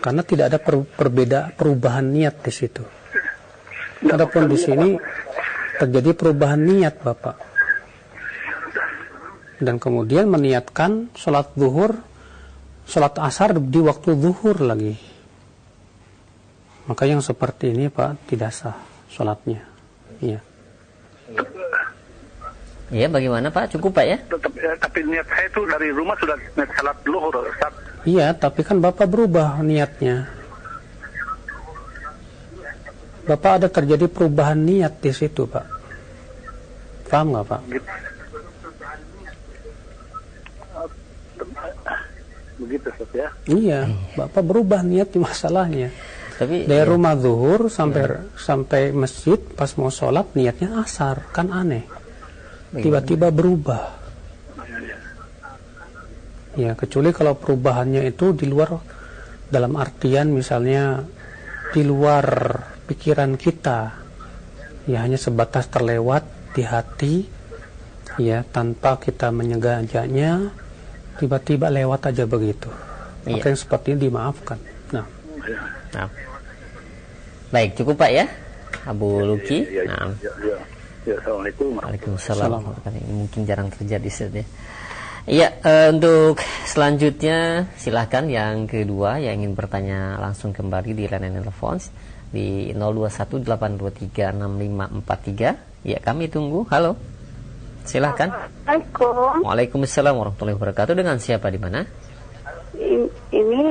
karena tidak ada per, perbeda perubahan niat di situ. Adapun di sini terjadi perubahan niat Bapak. Dan kemudian meniatkan sholat zuhur, sholat asar di waktu zuhur lagi. Maka yang seperti ini Pak tidak sah sholatnya. Iya. Iya, bagaimana Pak? Cukup Pak ya? Tetap, ya, tapi niat saya itu dari rumah sudah niat salat luhur, Ustaz. Iya, tapi kan Bapak berubah niatnya. Bapak ada terjadi perubahan niat di situ, Pak. Paham nggak, Pak? Begitu, Ustaz ya? Iya, Bapak berubah niat di masalahnya. Tapi dari iya. rumah zuhur sampai ya. sampai masjid pas mau sholat niatnya asar, kan aneh tiba-tiba berubah. Ya, kecuali kalau perubahannya itu di luar dalam artian misalnya di luar pikiran kita. ya hanya sebatas terlewat di hati ya tanpa kita menyegajaknya tiba-tiba lewat aja begitu Iya. maka yang seperti ini dimaafkan nah Nah. Baik, cukup Pak ya. Abu Luki. Ya, ya, Nah. ya, ya. Ya, Assalamualaikum. Waalaikumsalam. Ini mungkin jarang terjadi Ustaz ya. Iya, eh, untuk selanjutnya silahkan yang kedua yang ingin bertanya langsung kembali di layanan telepon di 0218236543. Ya, kami tunggu. Halo. Silahkan. Assalamualaikum. Waalaikumsalam warahmatullahi wabarakatuh. Dengan siapa di mana? In- Ini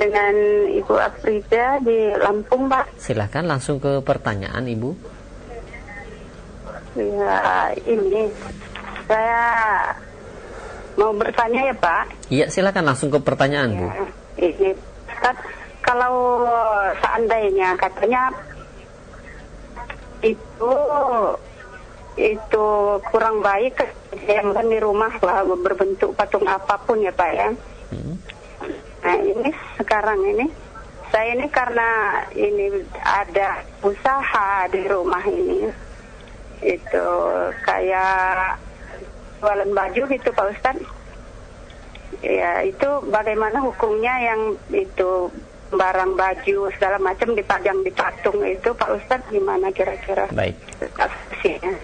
dengan Ibu Afrida di Lampung, Pak. Silahkan langsung ke pertanyaan Ibu. Ya, ini saya mau bertanya ya, Pak. Iya, silahkan langsung ke pertanyaan Bu. Ya, ini Ustaz, kalau seandainya katanya itu itu kurang baik yang kan di rumah lah berbentuk patung apa pun ya Pak ya. Hmm. Nah ini sekarang ini saya ini karena ini ada usaha di rumah ini itu kayak jualan baju gitu Pak Ustadz. Ya itu bagaimana hukumnya yang itu barang baju segala macam dipajang di patung itu Pak Ustadz gimana kira-kira? Baik. Kasusnya.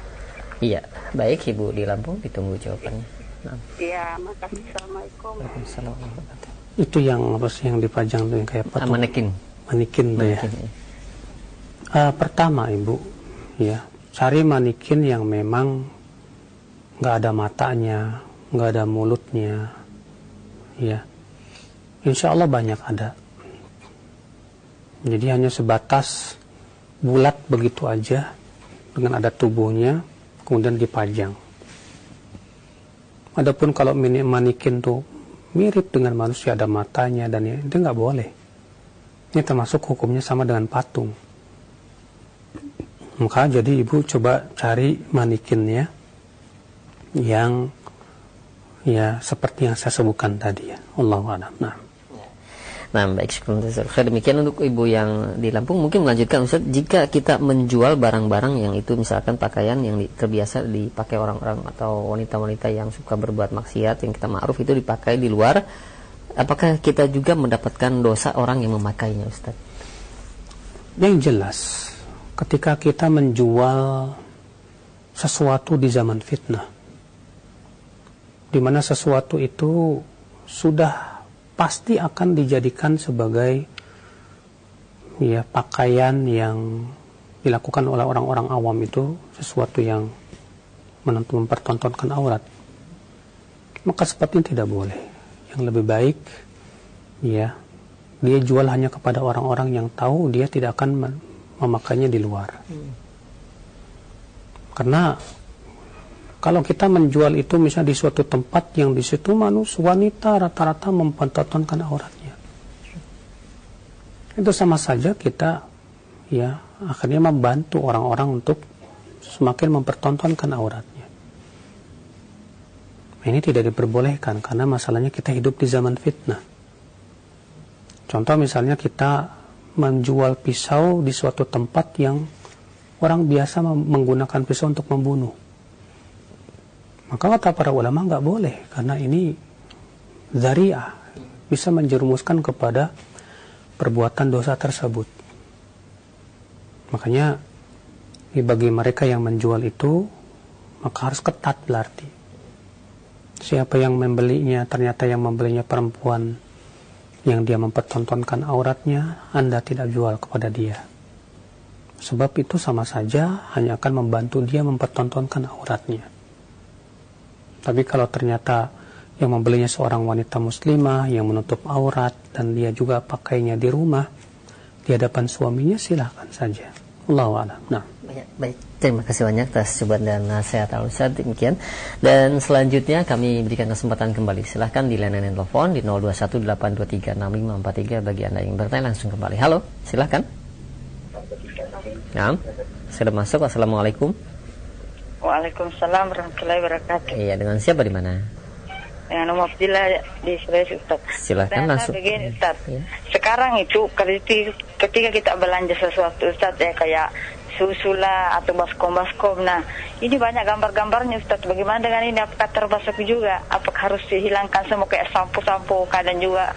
Iya, baik Ibu di Lampung ditunggu jawabannya. Nah, Iya, makasih. Assalamualaikum. Waalaikumsalam. Itu yang apa sih yang dipajang tuh yang kayak Ah, patung? manekin. manikin tuh ya. Manekin. Eh, pertama ibu ya. Cari manikin yang memang nggak ada matanya nggak ada mulutnya ya. Insya Allah banyak ada. Jadi hanya sebatas bulat begitu aja dengan ada tubuhnya kemudian dipajang. Adapun kalau mini manikin tuh mirip dengan manusia ada matanya dan ya, itu nggak boleh. Ini termasuk hukumnya sama dengan patung. Maka jadi ibu coba cari manikinnya yang ya seperti yang saya sebutkan tadi ya. Allah a'lam. Nah, Nah, baik syukur. Demikian untuk ibu yang di Lampung mungkin melanjutkan Ustaz, jika kita menjual barang-barang yang itu misalkan pakaian yang terbiasa dipakai orang-orang atau wanita-wanita yang suka berbuat maksiat yang kita ma'ruf itu dipakai di luar, apakah kita juga mendapatkan dosa orang yang memakainya Ustaz? yang jelas ketika kita menjual sesuatu di zaman fitnah di mana sesuatu itu sudah pasti akan dijadikan sebagai ya pakaian yang dilakukan oleh orang-orang awam itu sesuatu yang menentu mempertontonkan aurat. Maka seperti ini tidak boleh. Yang lebih baik ya dia jual hanya kepada orang-orang yang tahu dia tidak akan mem- memakainya di luar. Karena kalau kita menjual itu misalnya di suatu tempat yang di situ manusia wanita rata-rata mempertontonkan auratnya. Itu sama saja kita ya akhirnya membantu orang-orang untuk semakin mempertontonkan auratnya. Ini tidak diperbolehkan karena masalahnya kita hidup di zaman fitnah. Contoh misalnya kita menjual pisau di suatu tempat yang orang biasa menggunakan pisau untuk membunuh maka kata para ulama nggak boleh karena ini zariah bisa menjerumuskan kepada perbuatan dosa tersebut. Makanya bagi mereka yang menjual itu maka harus ketat berarti. Siapa yang membelinya ternyata yang membelinya perempuan yang dia mempertontonkan auratnya, Anda tidak jual kepada dia. Sebab itu sama saja hanya akan membantu dia mempertontonkan auratnya. Tapi kalau ternyata yang membelinya seorang wanita muslimah yang menutup aurat dan dia juga pakainya di rumah di hadapan suaminya silahkan saja. Allah a'lam. Nah, Baik, baik. Terima kasih banyak atas cobaan dan nasihat Al Ustaz demikian. Dan selanjutnya kami berikan kesempatan kembali. Silahkan di layanan telepon di 0218236543 bagi Anda yang bertanya langsung kembali. Halo, silahkan. Nah, sudah masuk. Assalamualaikum. Waalaikumsalam warahmatullahi wabarakatuh. Iya, dengan siapa di mana? Yang nomor Abdillah di Sulawesi Ustaz. Silakan Ternyata langsung. begini Ustaz. Ya. Sekarang itu ketika kita belanja sesuatu Ustaz ya kayak susu lah atau baskom-baskom. Nah, ini banyak gambar-gambarnya Ustaz. Bagaimana dengan ini? Apakah termasuk juga? Apakah harus dihilangkan semua kayak sampo-sampo? Kadang juga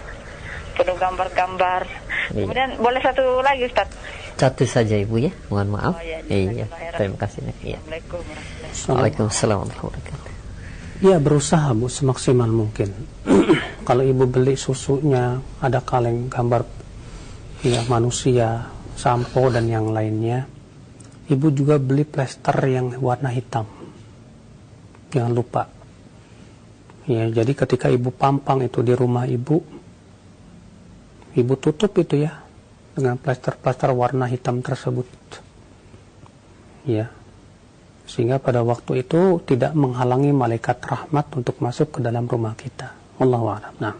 penuh gambar-gambar. Iya. Kemudian boleh satu lagi Ustaz. Satu saja Ibu ya, mohon maaf. Oh, iya, iya, khairan. terima kasih. Iya. Assalamualaikum Waalaikumsalam warahmatullahi wabarakatuh. Ya berusaha bu semaksimal mungkin. Kalau ibu beli susunya ada kaleng gambar ya manusia, sampo dan yang lainnya. Ibu juga beli plester yang warna hitam. Jangan lupa. Ya, jadi ketika ibu pampang itu di rumah ibu, ibu tutup itu ya dengan plester-plester warna hitam tersebut. Ya, sehingga pada waktu itu tidak menghalangi malaikat rahmat untuk masuk ke dalam rumah kita. Allahu a'lam. Nah,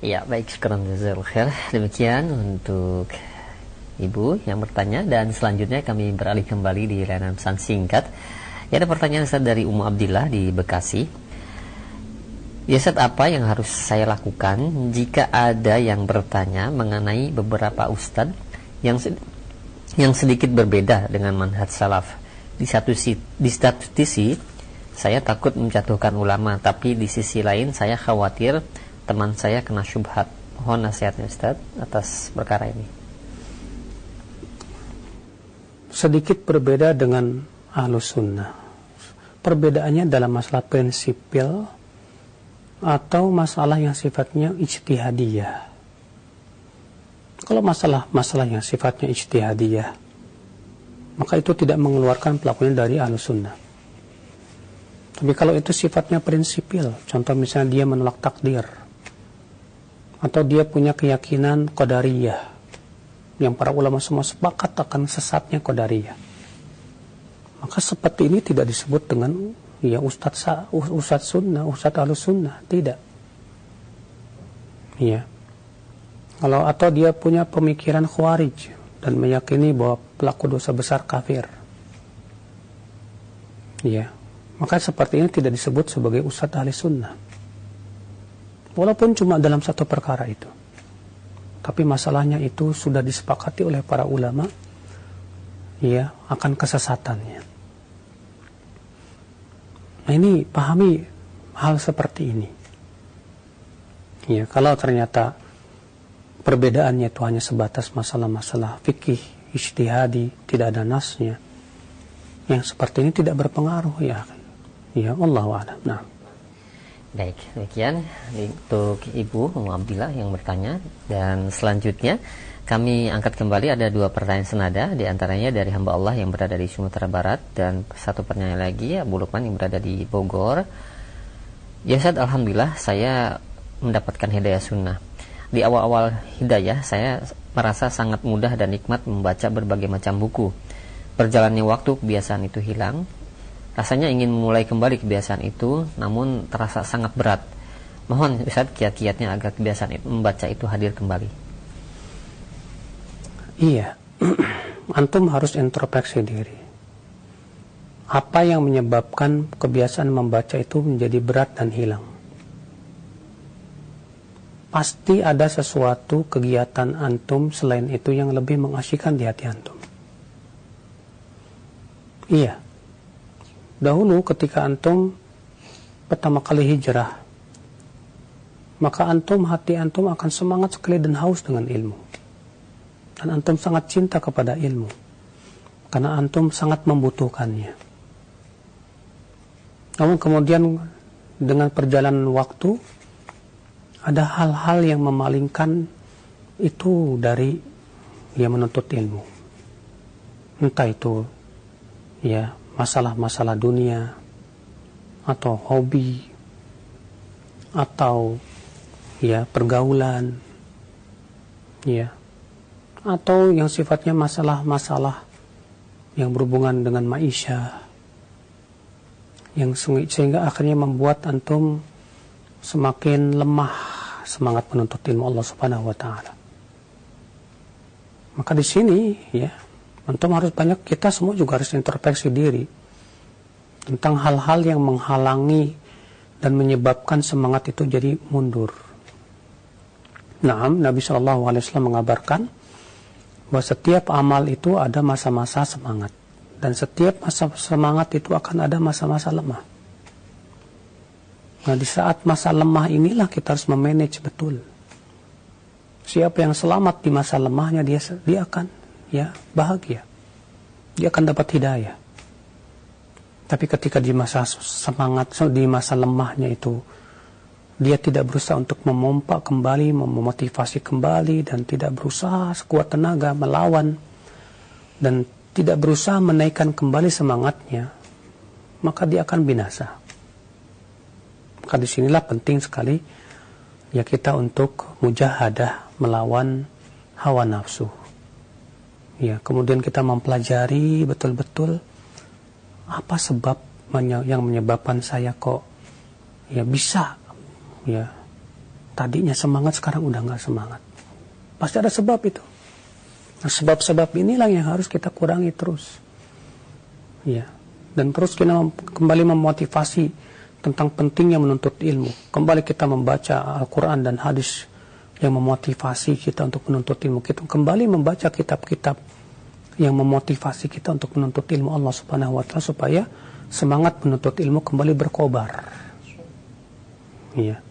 Ya, baik, sekarang khair. Demikian untuk Ibu yang bertanya dan selanjutnya kami beralih kembali di layanan pesan singkat. Ya, ada pertanyaan dari Umu Abdillah di Bekasi. Ya, Ustaz, apa yang harus saya lakukan jika ada yang bertanya mengenai beberapa ustadz yang yang sedikit berbeda dengan manhaj salaf? Di satu si- di satu sisi saya takut menjatuhkan ulama, tapi di sisi lain saya khawatir teman saya kena syubhat. Mohon nasihatnya Ustaz atas perkara ini. sedikit berbeda dengan ahlus. Perbedaannya dalam masalah prinsipil atau masalah yang sifatnya ijtihadiyah. Kalau masalah masalah yang sifatnya ijtihadiyah, maka itu tidak mengeluarkan pelakunya dari ahlus sunnah. Tapi kalau itu sifatnya prinsipil, contoh misalnya dia menolak takdir, atau dia punya keyakinan qadariyah, yang para ulama semua sepakat akan sesatnya qadariyah. Maka seperti ini tidak disebut dengan ya ustadz ustadz sunnah, ustadz alus sunnah, tidak. Iya. Kalau atau dia punya pemikiran khawarij dan meyakini bahwa pelaku dosa besar kafir. Iya. Maka seperti ini tidak disebut sebagai ustadz ahli sunnah. Walaupun cuma dalam satu perkara itu tapi masalahnya itu sudah disepakati oleh para ulama ya akan kesesatannya nah ini pahami hal seperti ini. Ya kalau ternyata perbedaannya itu hanya sebatas masalah-masalah fikih ijtihadi tidak ada nasnya yang seperti ini tidak berpengaruh ya. Ya Allah a'lam. Nah. Baik, demikian untuk Ibu Umu Abdillah yang bertanya. Dan selanjutnya kami angkat kembali ada dua pertanyaan senada di antaranya dari hamba Allah yang berada di Sumatera Barat dan satu pertanyaan lagi Abu Lukman yang berada di Bogor. Ya Ustaz, Alhamdulillah saya mendapatkan hidayah sunnah. Di awal-awal hidayah saya merasa sangat mudah dan nikmat membaca berbagai macam buku. Berjalannya waktu kebiasaan itu hilang Rasanya ingin memulai kembali kebiasaan itu, namun terasa sangat berat. Mohon Ustaz kiat-kiatnya agar kebiasaan itu, membaca itu hadir kembali. Iya, antum harus introspeksi diri. Apa yang menyebabkan kebiasaan membaca itu menjadi berat dan hilang? Pasti ada sesuatu kegiatan antum selain itu yang lebih mengasyikkan di hati antum. Iya, dahulu ketika antum pertama kali hijrah, maka antum hati antum akan semangat sekali dan haus dengan ilmu. Dan antum sangat cinta kepada ilmu. Karena antum sangat membutuhkannya. Namun kemudian dengan perjalanan waktu ada hal-hal yang memalingkan itu dari dia menuntut ilmu. Entah itu ya masalah-masalah dunia atau hobi atau ya pergaulan ya atau yang sifatnya masalah-masalah yang berhubungan dengan maisha yang sehingga akhirnya membuat antum semakin lemah semangat menuntut ilmu Allah Subhanahu wa taala. Maka di sini ya Antum harus banyak kita semua juga harus introspeksi diri tentang hal-hal yang menghalangi dan menyebabkan semangat itu jadi mundur. Nah, Nabi Shallallahu Alaihi Wasallam mengabarkan bahwa setiap amal itu ada masa-masa semangat dan setiap masa semangat itu akan ada masa-masa lemah. Nah, di saat masa lemah inilah kita harus memanage betul. Siapa yang selamat di masa lemahnya dia dia akan ya bahagia. Dia akan dapat hidayah. Tapi ketika di masa semangat, di masa lemahnya itu, dia tidak berusaha untuk memompa kembali, memotivasi kembali, dan tidak berusaha sekuat tenaga melawan, dan tidak berusaha menaikkan kembali semangatnya, maka dia akan binasa. Maka di sinilah penting sekali ya kita untuk mujahadah melawan hawa nafsu. Ya, kemudian kita mempelajari betul-betul apa sebab yang menyebabkan saya kok ya bisa ya. Tadinya semangat sekarang udah nggak semangat. Pasti ada sebab itu. Nah, sebab-sebab inilah yang harus kita kurangi terus. Ya. Dan terus kita mem kembali memotivasi tentang pentingnya menuntut ilmu. Kembali kita membaca Al-Quran dan hadis yang memotivasi kita untuk menuntut ilmu kita. Kembali membaca kitab-kitab yang memotivasi kita untuk menuntut ilmu Allah Subhanahu wa taala supaya semangat menuntut ilmu kembali berkobar. Iya.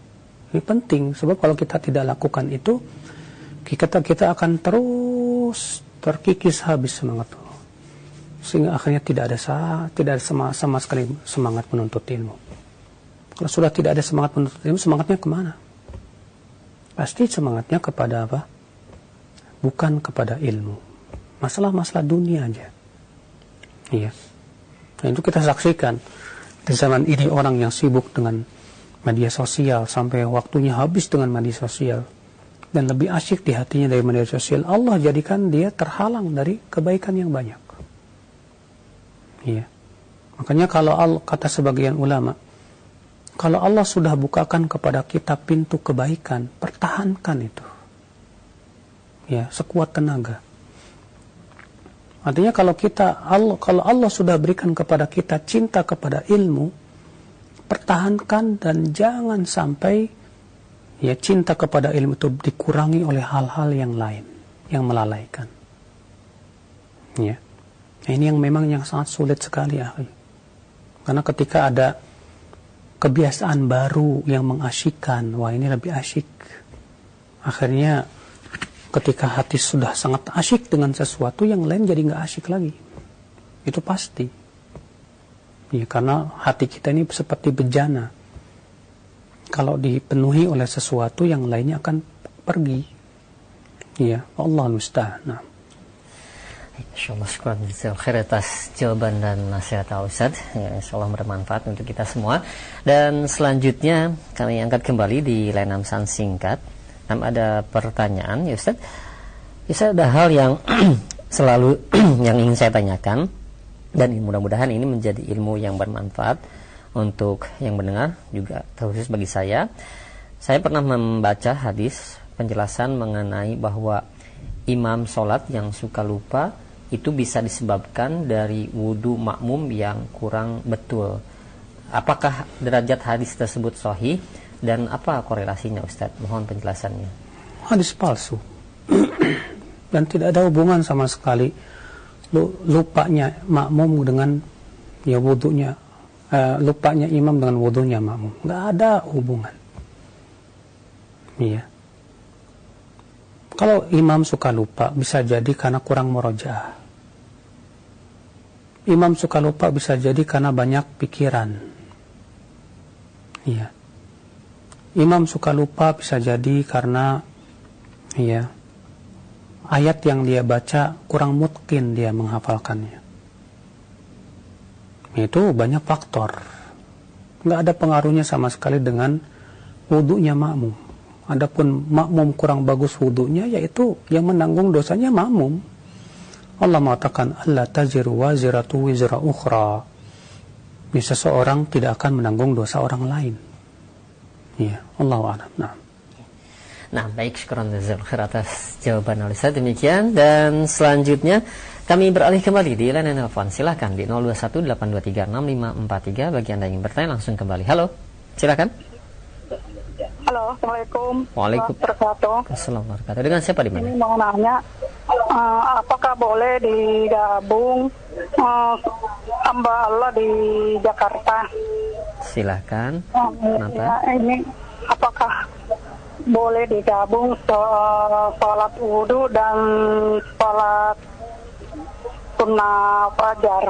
Ini penting sebab kalau kita tidak lakukan itu kita kita akan terus terkikis habis semangat sehingga akhirnya tidak ada sah, tidak ada sama, sama sekali semangat menuntut ilmu. Kalau sudah tidak ada semangat menuntut ilmu, semangatnya ke mana? Pasti semangatnya kepada apa? Bukan kepada ilmu masalah-masalah dunia aja. Iya. Nah, itu kita saksikan di zaman ini orang yang sibuk dengan media sosial sampai waktunya habis dengan media sosial dan lebih asyik di hatinya dari media sosial Allah jadikan dia terhalang dari kebaikan yang banyak. Iya. Makanya kalau Allah, kata sebagian ulama, kalau Allah sudah bukakan kepada kita pintu kebaikan, pertahankan itu. Ya, sekuat tenaga. Artinya kalau kita Allah kalau Allah sudah berikan kepada kita cinta kepada ilmu, pertahankan dan jangan sampai ya cinta kepada ilmu itu dikurangi oleh hal-hal yang lain yang melalaikan. Ya. Nah, ini yang memang yang sangat sulit sekali ya. Karena ketika ada kebiasaan baru yang mengasyikkan, wah ini lebih asyik. Akhirnya ketika hati sudah sangat asyik dengan sesuatu yang lain jadi nggak asyik lagi itu pasti ya karena hati kita ini seperti bejana. Kalau dipenuhi oleh sesuatu yang lainnya akan pergi. Ya Allah musta'an. Nah. Insyaallah syukur khair atas jawaban dan nasihat Ustaz. Ya, Insyaallah bermanfaat untuk kita semua. Dan selanjutnya kami angkat kembali di layanan singkat. Nah, ada pertanyaan, ya Ustaz. Ustaz ada hal yang selalu yang ingin saya tanyakan dan mudah-mudahan ini menjadi ilmu yang bermanfaat untuk yang mendengar juga terkhusus bagi saya. Saya pernah membaca hadis penjelasan mengenai bahwa imam sholat yang suka lupa itu bisa disebabkan dari wudhu makmum yang kurang betul. Apakah derajat hadis tersebut sahih dan apa korelasinya Ustadz? Mohon penjelasannya. Hadis palsu. Dan tidak ada hubungan sama sekali lupanya makmum dengan ya wudhunya uh, lupanya imam dengan wudhunya makmum. Nggak ada hubungan. Iya. Kalau imam suka lupa bisa jadi karena kurang meroja imam suka lupa bisa jadi karena banyak pikiran. Iya. Imam suka lupa bisa jadi karena ya ayat yang dia baca kurang mungkin dia menghafalkannya. Itu banyak faktor. Nggak ada pengaruhnya sama sekali dengan wudhunya makmum. Adapun makmum kurang bagus wudhunya, yaitu yang menanggung dosanya makmum. Allah mengatakan, Allah taziru waziratu wizra ukhra. Bisa seorang tidak akan menanggung dosa orang lain. Iya, Allah. Nah. Nah, baik, syukuran khair atas jawaban Alisa demikian dan selanjutnya kami beralih kembali di layanan telepon. Silakan di 0218236543 bagi Anda yang bertanya langsung kembali. Halo. Silakan. Halo, Assalamualaikum. Waalaikumsalam. Assalamualaikum. Dengan siapa di mana? Ini mau nanya, uh, apakah boleh digabung uh, hamba Allah di Jakarta? Silahkan. Uh, Kenapa? ya, ini apakah boleh digabung so- sholat wudhu dan sholat sunnah fajar?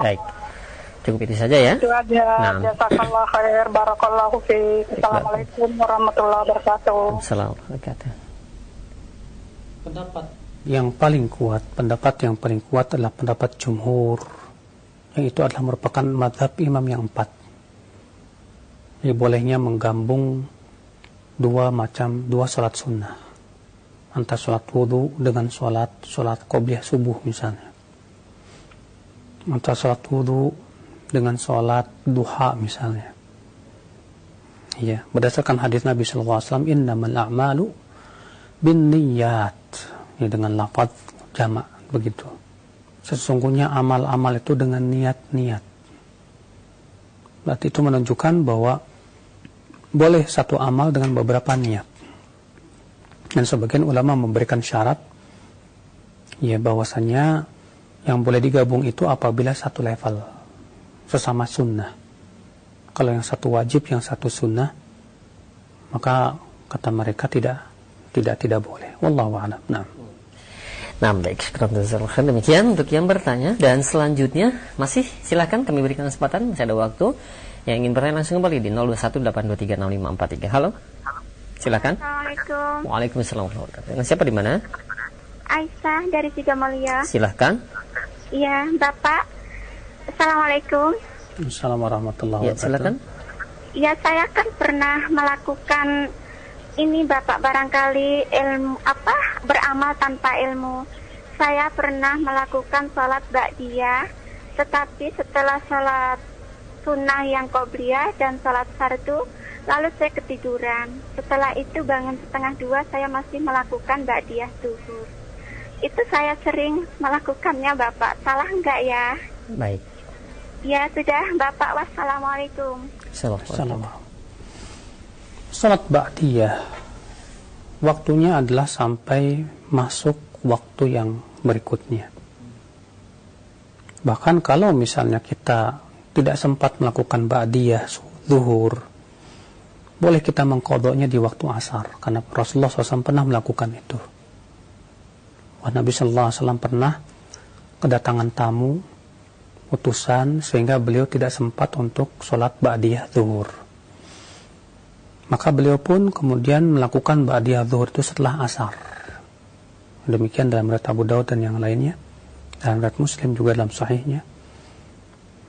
Baik. Cukup itu saja ya. Itu aja. Nah. Jazakallah khair. Barakallahu fiik. Assalamualaikum warahmatullahi wabarakatuh. Assalamualaikum warahmatullahi wabarakatuh. pendapat yang paling kuat pendapat yang paling kuat adalah pendapat jumhur yang itu adalah merupakan madhab imam yang empat jadi bolehnya menggabung dua macam dua sholat sunnah. Antara sholat wudhu dengan sholat sholat qobliyah subuh misalnya. Antara sholat wudhu dengan sholat duha misalnya. Iya, berdasarkan hadis Nabi SAW, innamal a'malu bin niyat ya, dengan lafaz jamak begitu. Sesungguhnya amal-amal itu dengan niat-niat. Berarti itu menunjukkan bahwa boleh satu amal dengan beberapa niat. Dan sebagian ulama memberikan syarat ya bahwasanya yang boleh digabung itu apabila satu level sesama sunnah. Kalau yang satu wajib yang satu sunnah maka kata mereka tidak tidak tidak boleh. Wallahu a'lam. Nah Nah, baik. Demikian untuk yang bertanya. Dan selanjutnya masih silakan kami berikan kesempatan masih ada waktu yang ingin bertanya langsung kembali di 0218236543. Halo. Silakan. Assalamualaikum. Waalaikumsalam warahmatullahi wabarakatuh. Dengan siapa di mana? Aisyah dari Sigamulia. Silahkan. Iya, Bapak. Assalamualaikum. Assalamualaikum warahmatullahi Ya, wabarakatuh silakan. Ya, saya kan pernah melakukan ini Bapak barangkali ilmu apa beramal tanpa ilmu. Saya pernah melakukan sholat ba'diyah, tetapi setelah sholat sunnah yang qobliyah dan sholat fardu, lalu saya ketiduran. Setelah itu bangun setengah dua, saya masih melakukan ba'diyah zuhur. Itu saya sering melakukannya Bapak. Salah enggak ya? Baik. Ya sudah Bapak. Wassalamualaikum. Assalamualaikum. Assalamualaikum. Salat ba'diyah waktunya adalah sampai masuk waktu yang berikutnya. Bahkan kalau misalnya kita tidak sempat melakukan ba'diyah zuhur, boleh kita mengkodoknya di waktu asar karena Rasulullah SAW pernah melakukan itu. Wah, Nabi Wasallam pernah kedatangan tamu utusan sehingga beliau tidak sempat untuk sholat ba'diyah zuhur. Maka beliau pun kemudian melakukan ba'diyah zuhur itu setelah asar. Demikian dalam riwayat Abu Daud dan yang lainnya. Dalam riwayat Muslim juga dalam sahihnya.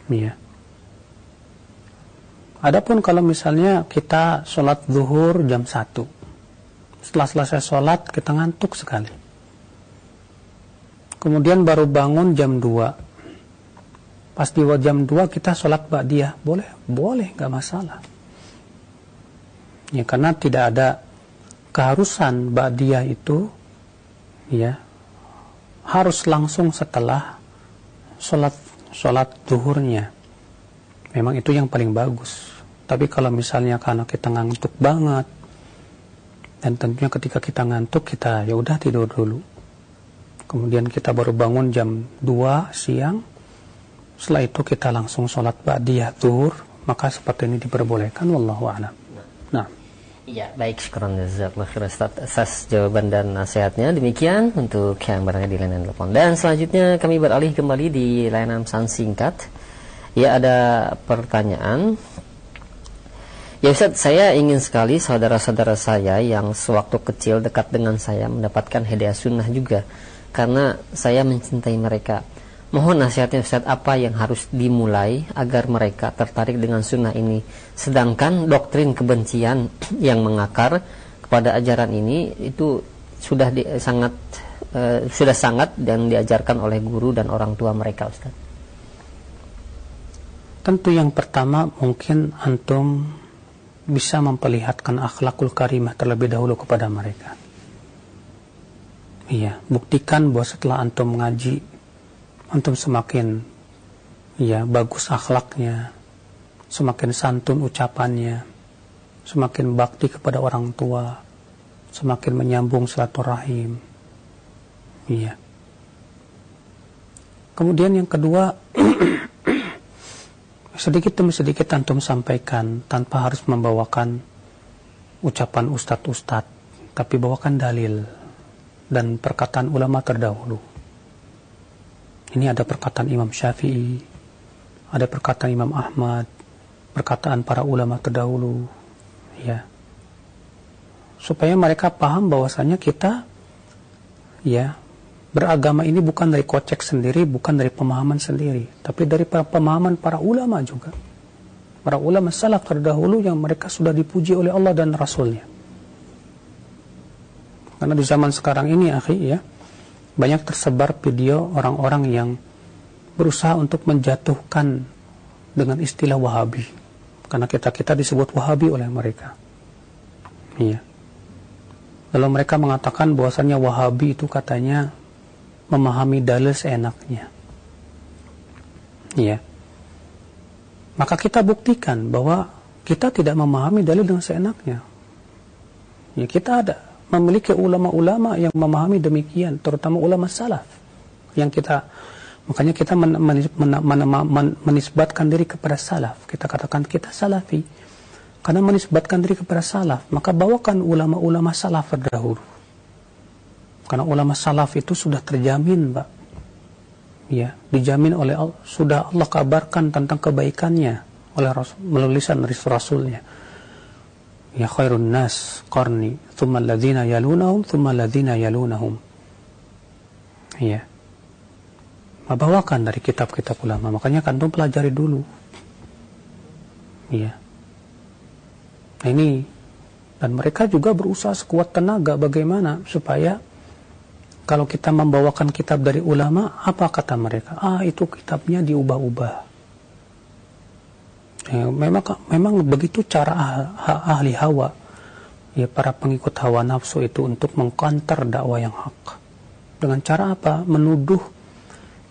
Iya. Adapun kalau misalnya kita sholat zuhur jam 1. Setelah selesai sholat kita ngantuk sekali. Kemudian baru bangun jam 2. Pas di jam 2 kita sholat ba'diyah. Boleh? Boleh, nggak masalah. Ya, karena tidak ada keharusan ba'diyah itu ya harus langsung setelah sholat sholat zuhurnya. Memang itu yang paling bagus. Tapi kalau misalnya karena kita ngantuk banget dan tentunya ketika kita ngantuk kita ya udah tidur dulu. Kemudian kita baru bangun jam 2 siang. Setelah itu kita langsung sholat ba'diyah zuhur, maka seperti ini diperbolehkan wallahu a'lam. Nah, Iya, baik. Syukuran jazakallahu khairan Ustaz atas jawaban dan nasihatnya. Demikian untuk yang berada di layanan telepon. Dan selanjutnya kami beralih kembali di layanan pesan singkat. Ya, ada pertanyaan. Ya Ustaz, saya ingin sekali saudara-saudara saya yang sewaktu kecil dekat dengan saya mendapatkan hadiah sunnah juga. Karena saya mencintai mereka. Mohon nasihatnya Ustaz apa yang harus dimulai agar mereka tertarik dengan sunnah ini Sedangkan doktrin kebencian yang mengakar kepada ajaran ini Itu sudah di, sangat uh, sudah sangat dan diajarkan oleh guru dan orang tua mereka Ustaz tentu yang pertama mungkin antum bisa memperlihatkan akhlakul karimah terlebih dahulu kepada mereka. Iya, buktikan bahwa setelah antum mengaji, antum semakin ya bagus akhlaknya, semakin santun ucapannya, semakin bakti kepada orang tua, semakin menyambung silaturahim. Iya. Kemudian yang kedua, sedikit demi sedikit antum sampaikan tanpa harus membawakan ucapan ustadz-ustadz, tapi bawakan dalil dan perkataan ulama terdahulu. Ini ada perkataan Imam Syafi'i, ada perkataan Imam Ahmad, perkataan para ulama terdahulu, ya. Supaya mereka paham bahwasanya kita ya beragama ini bukan dari kocek sendiri, bukan dari pemahaman sendiri, tapi dari pemahaman para ulama juga. Para ulama salaf terdahulu yang mereka sudah dipuji oleh Allah dan Rasulnya. Karena di zaman sekarang ini, akhi, ya, banyak tersebar video orang-orang yang berusaha untuk menjatuhkan dengan istilah Wahabi. Karena kita-kita disebut Wahabi oleh mereka. Iya. Lalu mereka mengatakan bahwasannya Wahabi itu katanya memahami dalil seenaknya. Ya. Maka kita buktikan bahwa kita tidak memahami dalil dengan seenaknya. Ya, kita ada memiliki ulama-ulama yang memahami demikian, terutama ulama salaf yang kita makanya kita men, men, men, men, men, menisbatkan diri kepada salaf. Kita katakan kita salafi karena menisbatkan diri kepada salaf, maka bawakan ulama-ulama salaf terdahulu karena ulama salaf itu sudah terjamin, Pak. Ya, dijamin oleh Allah, sudah Allah kabarkan tentang kebaikannya oleh Rasul, melalui lisan Rasulnya. Ya khairun nas qarni, thumma alladhina yalunahum, thumma alladhina yalunahum. Ya. Bawakan dari kitab-kitab ulama, makanya kantum pelajari dulu. Ya. Nah ini dan mereka juga berusaha sekuat tenaga bagaimana supaya kalau kita membawakan kitab dari ulama, apa kata mereka? Ah, itu kitabnya diubah-ubah. Ya, memang memang begitu cara ah, ahli hawa, ya para pengikut hawa nafsu itu untuk mengkantar dakwah yang hak. Dengan cara apa? Menuduh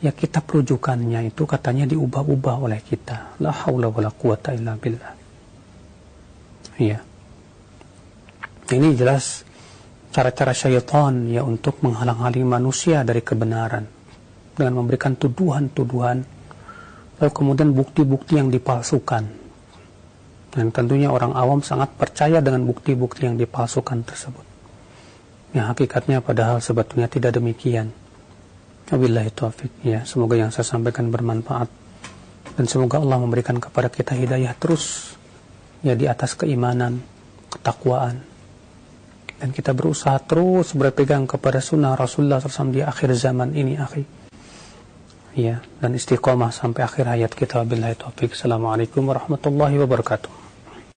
ya kitab rujukannya itu katanya diubah-ubah oleh kita. La haula wala quwata illa billah. Ya. Ini jelas cara-cara syaitan ya untuk menghalang-halangi manusia dari kebenaran. Dengan memberikan tuduhan-tuduhan. Lalu kemudian bukti-bukti yang dipalsukan. Dan tentunya orang awam sangat percaya dengan bukti-bukti yang dipalsukan tersebut. Ya hakikatnya padahal sebetulnya tidak demikian. Wabillahi taufik ya semoga yang saya sampaikan bermanfaat. Dan semoga Allah memberikan kepada kita hidayah terus ya di atas keimanan ketakwaan dan kita berusaha terus berpegang kepada sunnah Rasulullah SAW di akhir zaman ini akhi. Ya dan istiqomah sampai akhir hayat kita. Wabillahi taufik assalamualaikum warahmatullahi wabarakatuh